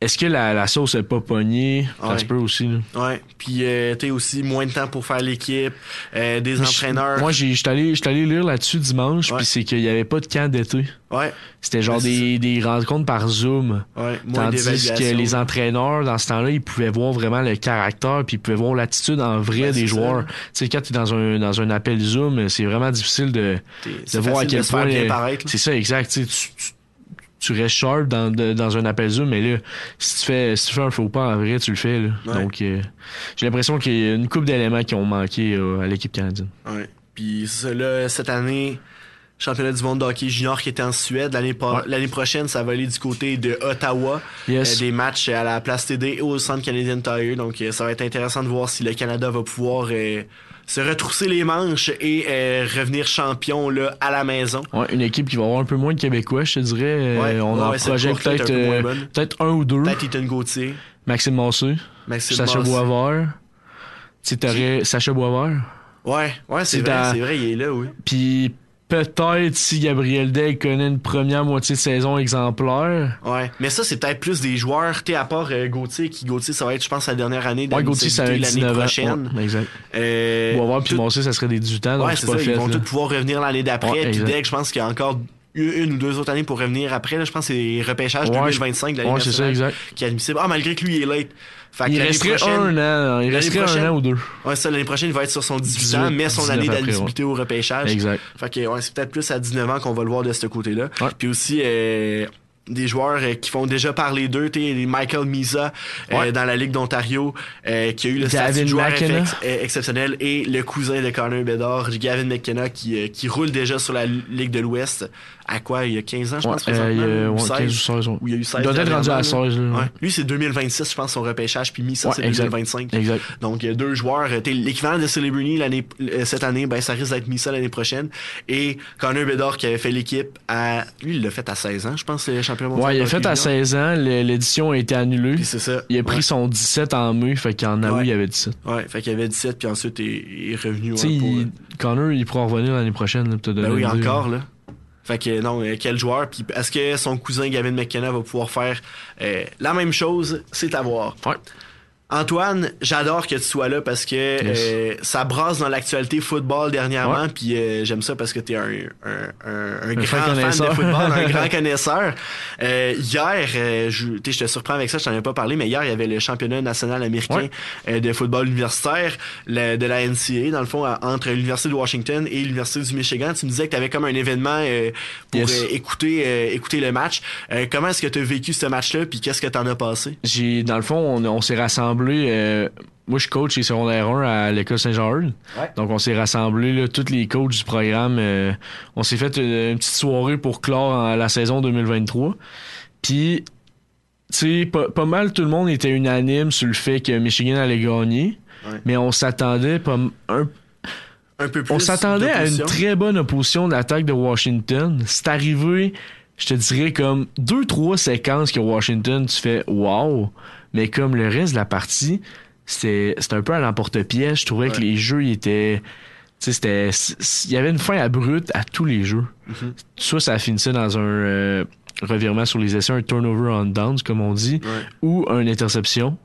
est-ce que la, la, sauce est pas pognée? Ça se peut aussi. Là. Ouais. Puis euh, t'es aussi moins de temps pour faire l'équipe, euh, des entraîneurs. Moi, j'ai j'étais allé, allé lire là-dessus dimanche, puis c'est qu'il y avait pas de camp d'été. Ouais. C'était genre des, des rencontres par Zoom. Ouais. Tandis que les entraîneurs, dans ce temps-là, ils pouvaient voir vraiment le caractère, puis ils pouvaient voir l'attitude en vrai des joueurs. Tu sais, quand t'es dans un, dans un appel Zoom, c'est vraiment difficile de, de voir à quel point. C'est ça, exact. Tu, tu tu restes sharp dans, dans un appel Zoom, mais là, si tu fais, si tu fais un faux pas en vrai, tu le fais. Là. Donc, euh, j'ai l'impression qu'il y a une coupe d'éléments qui ont manqué euh, à l'équipe canadienne. Ouais. Puis là, cette année, championnat du monde de hockey junior qui était en Suède. L'année, prochaine, ça va aller du côté de Ottawa. Euh, des matchs à la place TD et au Centre Canadian Tire. Donc, ça va être intéressant de voir si le Canada va pouvoir se retrousser les manches et euh, revenir champion là, à la maison. Ouais, une équipe qui va avoir un peu moins de Québécois, je te dirais. Euh, on en projette peut-être euh, peut-être un ou deux. Peut-être Ethan Gauthier. Maxime Massé. Maxime Sacha Boisvert. Tu Sacha Boisvert. Ouais, ouais, c'est vrai, c'est vrai, il est là, oui. Puis peut-être si Gabriel Day connaît une première moitié de saison exemplaire. Ouais, mais ça c'est peut-être plus des joueurs, tu à part euh, Gauthier qui Gauthier ça va être je pense la dernière année de ouais, Gauthier ça l'année prochaine. Ouais, exact. Euh, voir puis tout... ça serait des 18 ans donc ouais, c'est pas ça, fait, ils vont tous pouvoir revenir l'année d'après puis Day je pense qu'il y a encore une ou deux autres années pour revenir après là, je pense que c'est repêchage 2025 de l'année ouais, c'est ça, exact. qui est admissible. Ah malgré que lui il est late. Fait il resterait un an, il resterait un an ou deux. Ouais, ça, l'année prochaine, il va être sur son 18, ans, mais son année d'admissibilité au repêchage. Exact. Fait que, ouais, c'est peut-être plus à 19 ans qu'on va le voir de ce côté-là. Puis aussi, euh, des joueurs euh, qui font déjà parler d'eux, tu Michael Misa euh, dans la Ligue d'Ontario, euh, qui a eu le statut de joueur exceptionnel, et le cousin de Connor Bedard, Gavin McKenna, qui, qui roule déjà sur la Ligue de l'Ouest à quoi, il y a 15 ans, je pense, ouais, euh, ou 16, 15 ou 16, il y a eu 16 Il doit être rendu à 16, là. Ouais. Lui, c'est 2026, je pense, son repêchage, puis mis ça, c'est 2025. Exact. Donc, il y a deux joueurs. Euh, l'équivalent de Celebrity l'année, euh, cette année, ben, ça risque d'être mis ça l'année prochaine. Et Connor Bedard, qui avait fait l'équipe à, lui, il l'a fait à 16 ans, je pense, le champion mondial. Ouais, il a fait à 16 ans, l'édition a été annulée. C'est ça. Il a pris son 17 en mai, fait qu'en août, il y avait 17. Ouais, fait qu'il y avait 17, puis ensuite, il est revenu. Tu sais, Connor, il pourra revenir l'année prochaine, là, Ben oui, encore, là. Fait que non, euh, quel joueur. Puis est-ce que son cousin Gavin McKenna va pouvoir faire euh, la même chose? C'est à voir. Antoine, j'adore que tu sois là parce que euh, ça brasse dans l'actualité football dernièrement, puis euh, j'aime ça parce que tu es un, un, un, un grand fan de football, un grand <laughs> connaisseur. Euh, hier, je, je te surprends avec ça, je t'en ai pas parlé, mais hier, il y avait le championnat national américain de football universitaire de la NCAA, dans le fond, entre l'Université de Washington et l'Université du Michigan. Tu me disais que tu avais comme un événement pour écouter, écouter le match. comment est-ce que tu as vécu ce match-là, puis qu'est-ce que tu en as passé? J'ai, dans le fond, on, on s'est rassemblés euh, moi, je coach chez secondaire 1 à l'école Saint-Jean. Donc, on s'est rassemblés, tous les coachs du programme. Euh, on s'est fait une, petite soirée pour clore la saison 2023. Puis, tu sais, pas, mal tout le monde était unanime sur le fait que Michigan allait gagner. Mais on s'attendait pas un, un peu plus. On s'attendait à une très bonne opposition de l'attaque de Washington. C'est arrivé, je te dirais, comme deux, trois séquences que Washington, tu fais wow. Mais comme le reste de la partie, c'était un peu à l'emporte-pièce. Je trouvais que les jeux ils étaient c'était il y avait une fin abrupte à tous les jeux. Mm-hmm. Soit ça finissait dans un euh, revirement sur les essais, un turnover on downs comme on dit, ou une interception.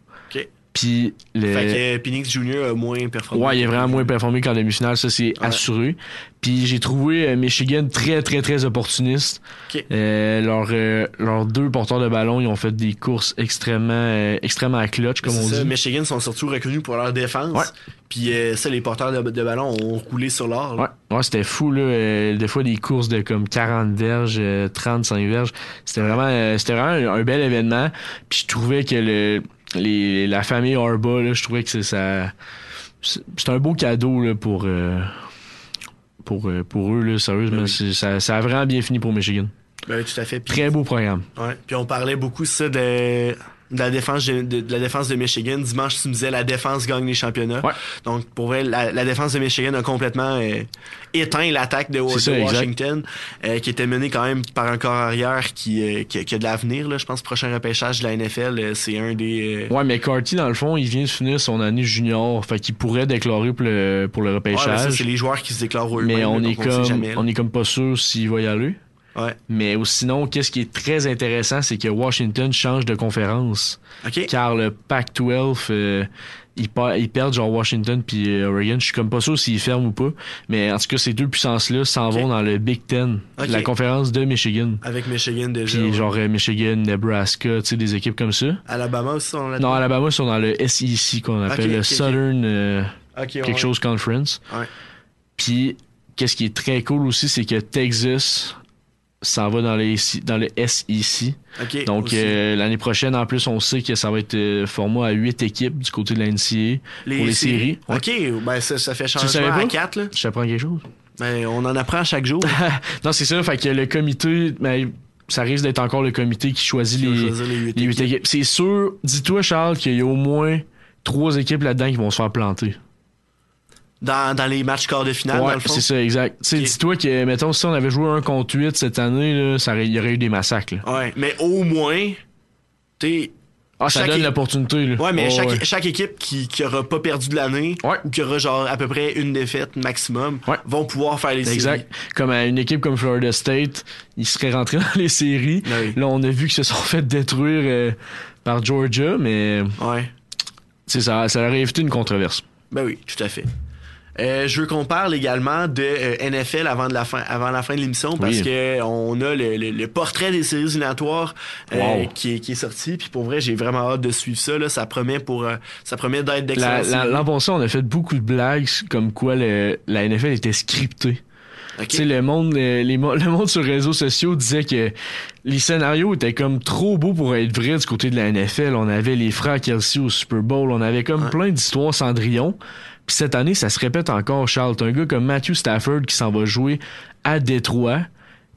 Puis. Fait que Penix Jr. a moins performé. Ouais, il est vraiment moins performé qu'en demi-finale, ça c'est assuré. Puis j'ai trouvé Michigan très très très opportuniste. Euh, leurs leurs deux porteurs de ballon, ils ont fait des courses extrêmement extrêmement clutch comme on ça. dit. Michigan sont surtout reconnus pour leur défense. Puis ça, les porteurs de, de, ballon ont roulé sur l'or. Ouais, ouais c'était fou là. des fois des courses de comme 40 verges, 35 verges. C'était vraiment c'était vraiment un, bel événement. Puis je trouvais que le les, la famille Arba, là, je trouvais que c'est ça. C'est un beau cadeau là, pour, euh, pour, euh, pour eux, là, sérieusement. Ben ça, ça a vraiment bien fini pour Michigan. Ben, tout à fait. Très beau programme. Ouais. Puis on parlait beaucoup ça de de la défense de, la défense de Michigan. Dimanche, tu me disais la défense gagne les championnats. Donc pour vrai, la, défense de Michigan a complètement euh, éteint l'attaque de, Washington, euh, qui était menée quand même par un corps arrière qui, euh, qui, a de l'avenir. Je pense prochain repêchage de la NFL, c'est un des. Ouais, mais Carty, dans le fond, il vient de finir son année junior. Fait qu'il pourrait déclarer pour le, pour le repêchage. c'est les joueurs qui se déclarent eux-mêmes. Mais on, est comme, on est comme pas sûr s'il va y aller. Mais sinon, qu'est-ce qui est très intéressant, c'est que Washington change de conférence. Car le Pac-12, euh, ils, perdent genre Washington puis euh, Oregon. Je suis comme pas sûr s'ils ferment ou pas. Mais en tout cas, ces deux puissances-là s'en vont dans le Big Ten, la conférence de Michigan. Avec Michigan déjà. Puis genre euh, Michigan, Nebraska, tu sais, des équipes comme ça. Alabama aussi sont là Non, Alabama ils sont dans le SEC qu'on appelle le Southern quelque chose Conference. Puis qu'est-ce qui est très cool aussi, c'est que Texas s'en va dans, les, dans le SEC. Donc euh, l'année prochaine, en plus, on sait que ça va être euh, format à 8 équipes du côté de la NCA pour les séries. OK, ben ça, ça fait changement à 4. Là. Je t'apprends quelque chose? Ben, on en apprend chaque jour. <laughs> non, c'est ça. Fait que le comité... Ben, ça risque d'être encore le comité qui choisit les, les 8 équipes. C'est sûr, dis-toi, Charles, qu'il y a au moins trois équipes là-dedans qui vont se faire planter dans, dans les matchs quart de finale, ouais, dans le fond. c'est ça, exact. Okay. Dis-toi que, mettons, si on avait joué un contre 8 cette année, là, ça il y aurait eu des massacres. Ouais, mais au moins, tu ah, ça donne l'opportunité. Là. Ouais, mais chaque, chaque équipe qui, qui aura pas perdu de l'année ou qui aura genre à peu près une défaite maximum vont pouvoir faire les exact. séries. Comme à une équipe comme Florida State, ils seraient rentrés <laughs> dans les séries. Ben là, on a vu qu'ils se sont fait détruire euh, par Georgia, mais ouais. ça, ça aurait évité une controverse. Ben oui, tout à fait. Euh, je veux qu'on parle également de euh, NFL avant, de la fin, avant la fin de l'émission parce que on a le, le, portrait des séries éliminatoires euh, qui, est, qui est sorti. Puis pour vrai, j'ai vraiment hâte de suivre ça. Là. Ça promet pour ça promet d'être d'excellent. L'an passé, on a fait beaucoup de blagues comme quoi le, la NFL était scriptée. Tu sais, le monde, les, le monde sur les réseaux sociaux disait que les scénarios étaient comme trop beaux pour être vrais du côté de la NFL. On avait les frères Kelsey au Super Bowl, on avait comme plein d'histoires Cendrillon. Puis cette année, ça se répète encore, Charles. T'as un gars comme Matthew Stafford qui s'en va jouer à Détroit,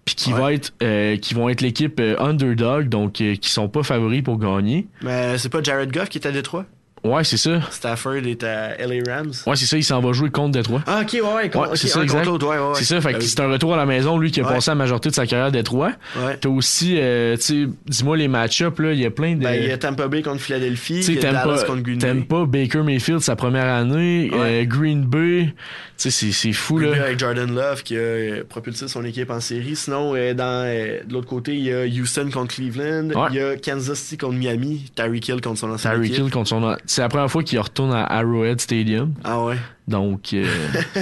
puis qui va être, euh, qui vont être l'équipe euh, underdog, donc euh, qui sont pas favoris pour gagner. Mais c'est pas Jared Goff qui est à Détroit? Ouais, c'est ça. Stafford est à LA Rams. Ouais, c'est ça, il s'en va jouer contre Détroit. Ah, ok, ouais, ouais, ouais c'est ça, exact. ouais, ouais, c'est ça, fait que c'est un retour à la maison, lui qui a passé la majorité de sa carrière à Détroit. Ouais. T'as aussi, euh, tu sais, dis-moi les match-ups, là, il y a plein de. Ben, il y a Tampa Bay contre Philadelphie, il y a Dallas contre Green Bay. T'aimes pas Baker Mayfield, sa première année, euh, Green Bay, tu sais, c'est fou, Green là. Bay avec Jordan Love qui a euh, propulsé son équipe en série. Sinon, euh, dans, de l'autre côté, il y a Houston contre Cleveland, il y a Kansas City contre Miami, Tyreek Hill contre son ancien Tyreek Hill contre son. C'est la première fois qu'il retourne à Arrowhead Stadium. Ah ouais. Donc. Euh...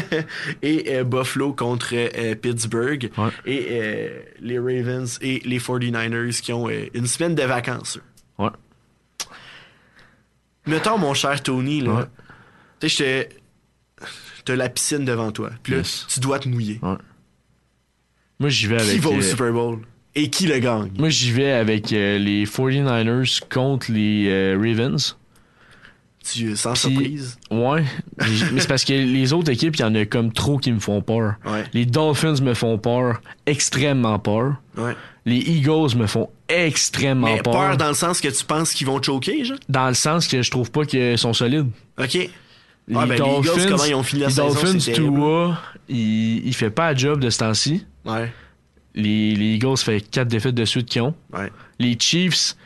<laughs> et euh, Buffalo contre euh, Pittsburgh. Et euh, les Ravens et les 49ers qui ont une semaine de vacances. Ouais. Mettons, mon cher Tony, là. Tu sais, t'as la piscine devant toi. Puis là, tu dois te mouiller. Ouais. Moi, j'y vais avec. Qui va au Super Bowl? Et qui le gagne? Moi, j'y vais avec les 49ers contre les Ravens. Tu, sans surprise? Ouais. mais c'est parce que les autres équipes, il y en a comme trop qui me font peur. Les Dolphins me font peur, extrêmement peur. Ouais. Les Eagles me font extrêmement mais peur. peur dans le sens que tu penses qu'ils vont choquer, genre? Dans le sens que je trouve pas qu'ils sont solides. OK. Les, ah, ben, Dolphins, les Eagles, comment ils ont fini la les Dolphins, Tua, il, il fait pas le job de ce temps-ci. Ouais. Les, les Eagles fait quatre défaites de suite qu'ils ont. Ouais. Les Chiefs,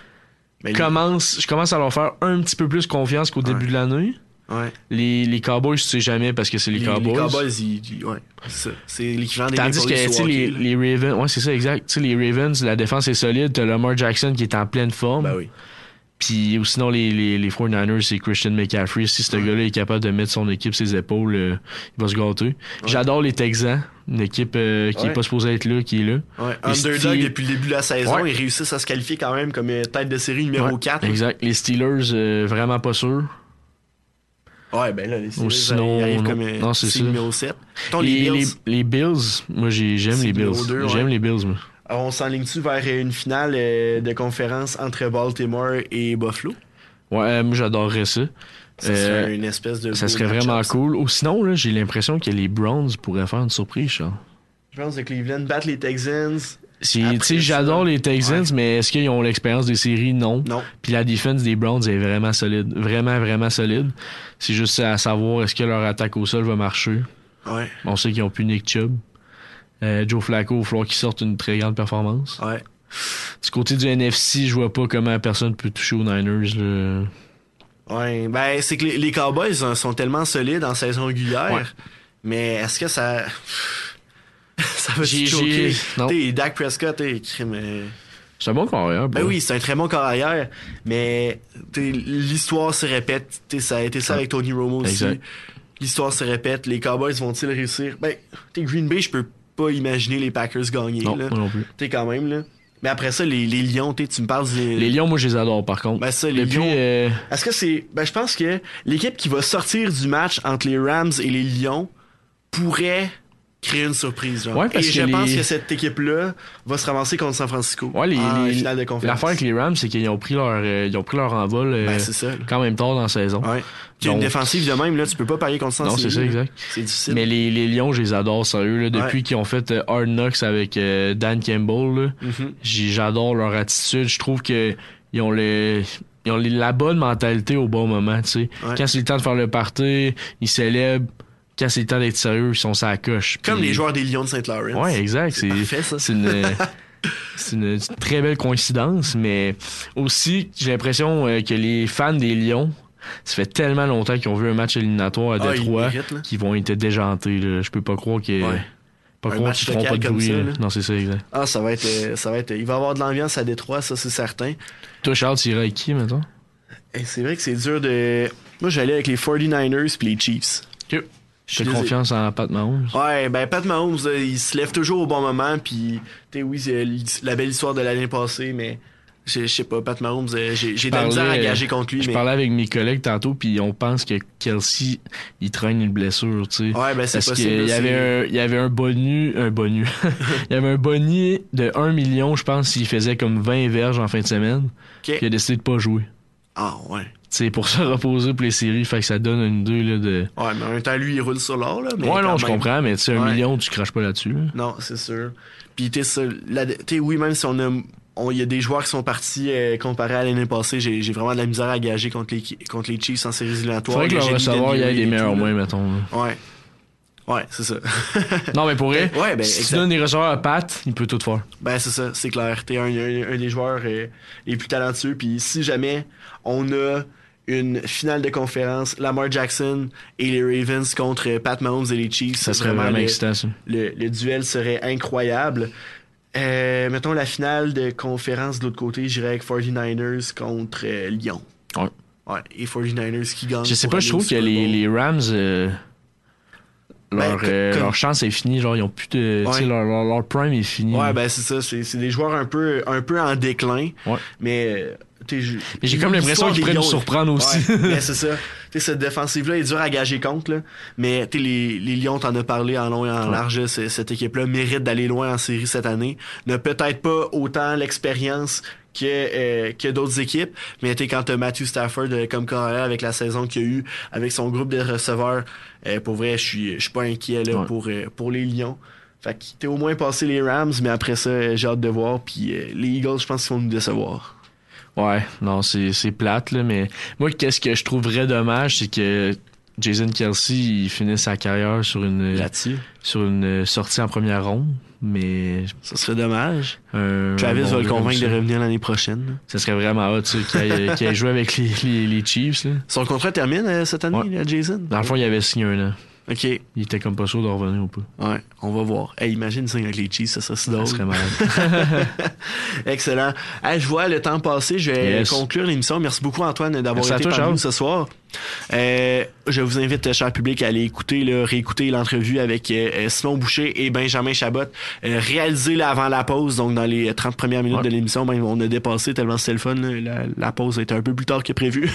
commence, je commence à leur faire un petit peu plus confiance qu'au début de l'année. Ouais. Les, les Cowboys, tu sais jamais parce que c'est les, Cowboys. Les Cowboys, ils, ouais, c'est l'équivalent des Tandis que les, les Ravens, ouais, c'est ça, exact. sais les Ravens, la défense est solide. T'as Lamar Jackson qui est en pleine forme. Ben oui. Puis ou sinon, les, les, les 49ers, c'est Christian McCaffrey. Si ce gars-là est capable de mettre son équipe ses épaules, euh, il va se gâter. J'adore les Texans, une équipe euh, qui Ouais. est pas supposée être là, qui est là. Ouais, underdog depuis le début de la saison, Ouais. ils réussissent à se qualifier quand même comme euh, tête de série numéro Ouais, 4. Exact. Les Steelers, euh, vraiment pas sûrs. Ouais, ben là, les Steelers, Ou sinon, arrivent non. comme Non, numéro 7. Mettons, les, Bills, les, les Bills, moi j'ai- j'aime les Bills. J'aime les Bills, moi. Alors, on s'enligne-tu vers une finale de conférence entre Baltimore et Buffalo? Ouais, moi j'adorerais ça. Ça Euh, serait une espèce de Ça serait vraiment ça. cool. Ou sinon, là, j'ai l'impression que les Browns pourraient faire une surprise. Je pense que Cleveland battent les Texans. Si- ça, j'adore les Texans, mais est-ce qu'ils ont l'expérience des séries? Non. Non. Puis la défense des Browns est vraiment solide. Vraiment, vraiment solide. C'est juste à savoir est-ce que leur attaque au sol va marcher. Ouais. On sait qu'ils ont plus Nick Chubb. Euh, Joe Flacco, il va falloir qu'il sorte une très grande performance. Ouais. Du côté du NFC, je vois pas comment personne peut toucher aux Niners. Là. Ouais, ben c'est que les, les Cowboys hein, sont tellement solides en saison régulière, Ouais. mais est-ce que ça <laughs> ça va se choquer? T'sais, Dak Prescott, t'es euh, C'est un bon carrière. Ben oui, c'est un très bon corps arrière, mais l'histoire se répète. T'sais, ça a été ça avec Tony Romo aussi. L'histoire se répète. Les Cowboys vont-ils réussir? Ben, t'es Green Bay, je peux pas imaginer les Packers gagner. Non, là. non plus. T'es quand même là. Mais après ça, les, les Lions, tu me parles des. Les Lions, moi, je les adore, par contre. Ben ça, les Depuis, Lions. euh, Est-ce que c'est. Ben, je pense que l'équipe qui va sortir du match entre les Rams et les Lions pourrait créer une surprise. Genre. Ouais, parce et que je pense les- que cette équipe-là va se ramasser contre San Francisco Ouais, les, en les- finale de conférence. L'affaire avec les Rams, c'est qu'ils ont pris leur, euh, ils ont pris leur envol euh, Ben, ça. quand même tard dans la saison. Ouais. Puis une Donc- défensive de même, là, tu peux pas parier contre ça Non, c'est ça, exact. C'est difficile. Mais les, les Lions, je les adore, sérieux. Là, depuis Ouais. qu'ils ont fait euh, Hard Knocks avec euh, Dan Campbell, Mhm. j'ai- j'adore leur attitude. Je trouve que ils ont le... Ils ont les- la bonne mentalité au bon moment, tu sais. Quand c'est le temps de faire le party, ils célèbrent. Quand c'est le temps d'être sérieux, ils sont sa coche. Comme Puis- les joueurs des Lions de Saint-Laurent. Ouais, exact. C'est c'est une, <laughs> c'est une très belle coïncidence, mais aussi, j'ai l'impression euh, que les fans des Lions, ça fait tellement longtemps qu'ils ont vu un match éliminatoire à Ah, Détroit qu'ils vont être déjantés. Là. Je peux pas croire qu'ils Ouais. pas Un croire match qu'ils feront pas de bruit. ça. Non, c'est ça, exact. Ah, ça va être. euh, ça va être. Il va y avoir de l'ambiance à Détroit, ça, c'est certain. Toi, Charles, tu irais avec qui, maintenant? Et c'est vrai que c'est dur de. Moi, j'allais avec les 49ers puis les Chiefs. Je J'ai confiance en Pat Mahomes. Ouais, ben Pat Mahomes, il se lève toujours au bon moment, puis tu sais, oui, c'est la belle histoire de l'année passée, mais je sais pas, Pat Mahomes, euh, j'ai de la misère à euh, gager contre lui, Je mais parlais avec mes collègues tantôt, puis on pense que Kelsey, il traîne une blessure, tu sais. Ouais, ben, c'est Parce possible, qu'il y avait un, il y avait un bonus, un bonus. <laughs> il y avait un bonus de 1 million, je pense, s'il faisait comme 20 verges en fin de semaine. Puis il a décidé de pas jouer. Ah, ouais. C'est pour <laughs> se reposer pour les séries, fait que ça donne une idée, là, de... Ouais, mais en même temps, lui, il roule sur l'or, là. mais Ouais, non, je même. comprends, mais tu sais, un Ouais. million, tu craches pas là-dessus, là. Non, c'est sûr. Puis, tu sais, sais, oui, même si on a. Il y a des joueurs qui sont partis euh, comparés à l'année passée. J'ai j'ai vraiment de la misère à gager contre les, contre les Chiefs en séries éliminatoires. Faudrait que Le leur recevoir, il y des et meilleurs moins, mettons. là. Ouais. Ouais, c'est ça. <laughs> Non, mais pour vrai, Ouais, ben, si tu donnes des receveurs à Pat, il peut tout faire. Ben c'est ça, c'est clair. T'es un, un, un des joueurs euh, les plus talentueux. Puis si jamais on a une finale de conférence, Lamar Jackson et les Ravens contre Pat Mahomes et les Chiefs, Ça serait vraiment le, excitant, ça. Le, le duel serait incroyable. Euh, mettons la finale de conférence de l'autre côté, j'irais avec 49ers contre euh, Lyon. Ouais. Ouais, et 49ers qui gagnent. Je sais pas, je trouve que les, Rams, euh, leur, Ben, comme- leur chance est finie. Genre, ils ont plus de. tu sais, Ouais. Leur, leur, leur prime est fini. Ouais, ben c'est ça, c'est c'est des joueurs un peu, un peu en déclin. Ouais. Mais, Mais j'ai comme l'impression qu'ils pourraient nous surprendre aussi. <laughs> Ouais, c'est <laughs> ça. T'sais, cette défensive-là est dure à gager contre, là. Mais t'sais, les, les Lions, t'en as parlé en long et en Ouais. large. Cette équipe-là mérite d'aller loin en série cette année. N'a peut-être pas autant l'expérience que, euh, que d'autres équipes. Mais t'sais, quand t'as Matthew Stafford euh, comme carrière avec la saison qu'il a eu, avec son groupe de receveurs, euh, pour vrai, je suis je suis pas inquiet là, Ouais. pour, euh, pour les Lions. Fait que t'es au moins passé les Rams, mais après ça, euh, j'ai hâte de voir. Puis euh, les Eagles, je pense qu'ils vont nous décevoir. Ouais, non, c'est c'est plate, là, mais moi, qu'est-ce que je trouverais dommage, c'est que Jason Kelsey, il finisse sa carrière sur une, sur une sortie en première ronde, mais. Ça serait dommage. Travis bon va le convaincre de revenir l'année prochaine. là. Ça serait vraiment hot, tu sais, qu'il aille jouer avec les, les, les Chiefs, là. Son contrat termine euh, cette année, Ouais. là, Jason. Dans le fond, il avait signé un an. OK. Il était comme pas sûr de revenir ou pas. Ouais, on va voir. Hey, imagine ça avec les cheese, ça serait si drôle. Ça serait malade. <laughs> Excellent. Hey, je vois le temps passer. Je vais Yes. conclure l'émission. Merci beaucoup, Antoine, d'avoir été parmi Charles. nous ce soir. Euh, je vous invite, cher public, à aller écouter, là, réécouter l'entrevue avec euh, Simon Boucher et Benjamin Chabot, euh, réalisé avant la pause, donc dans les 30 premières minutes de l'émission. Ben, on a dépassé tellement c'était le fun. là. La, la pause a été un peu plus tard que prévu.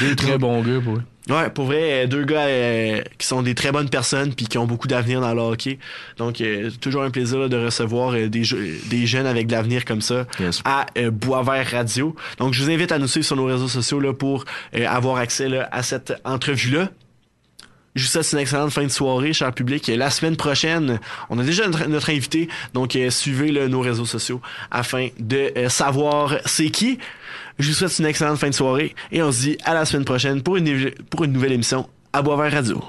Deux <laughs> très bons gars, pour eux. Ouais, pour vrai, euh, deux gars euh, qui sont des très bonnes personnes puis qui ont beaucoup d'avenir dans le hockey. Donc, euh, toujours un plaisir là, de recevoir euh, des, je- des jeunes avec de l'avenir comme ça à euh, Boisvert Radio. Donc, je vous invite à nous suivre sur nos réseaux sociaux là, pour euh, avoir accès là, à cette entrevue-là. Je vous souhaite une excellente fin de soirée, cher public. La semaine prochaine, on a déjà notre, notre invité, donc euh, suivez là, nos réseaux sociaux afin de euh, savoir c'est qui. Je vous souhaite une excellente fin de soirée et on se dit à la semaine prochaine pour une, pour une nouvelle émission à Boisvert Radio.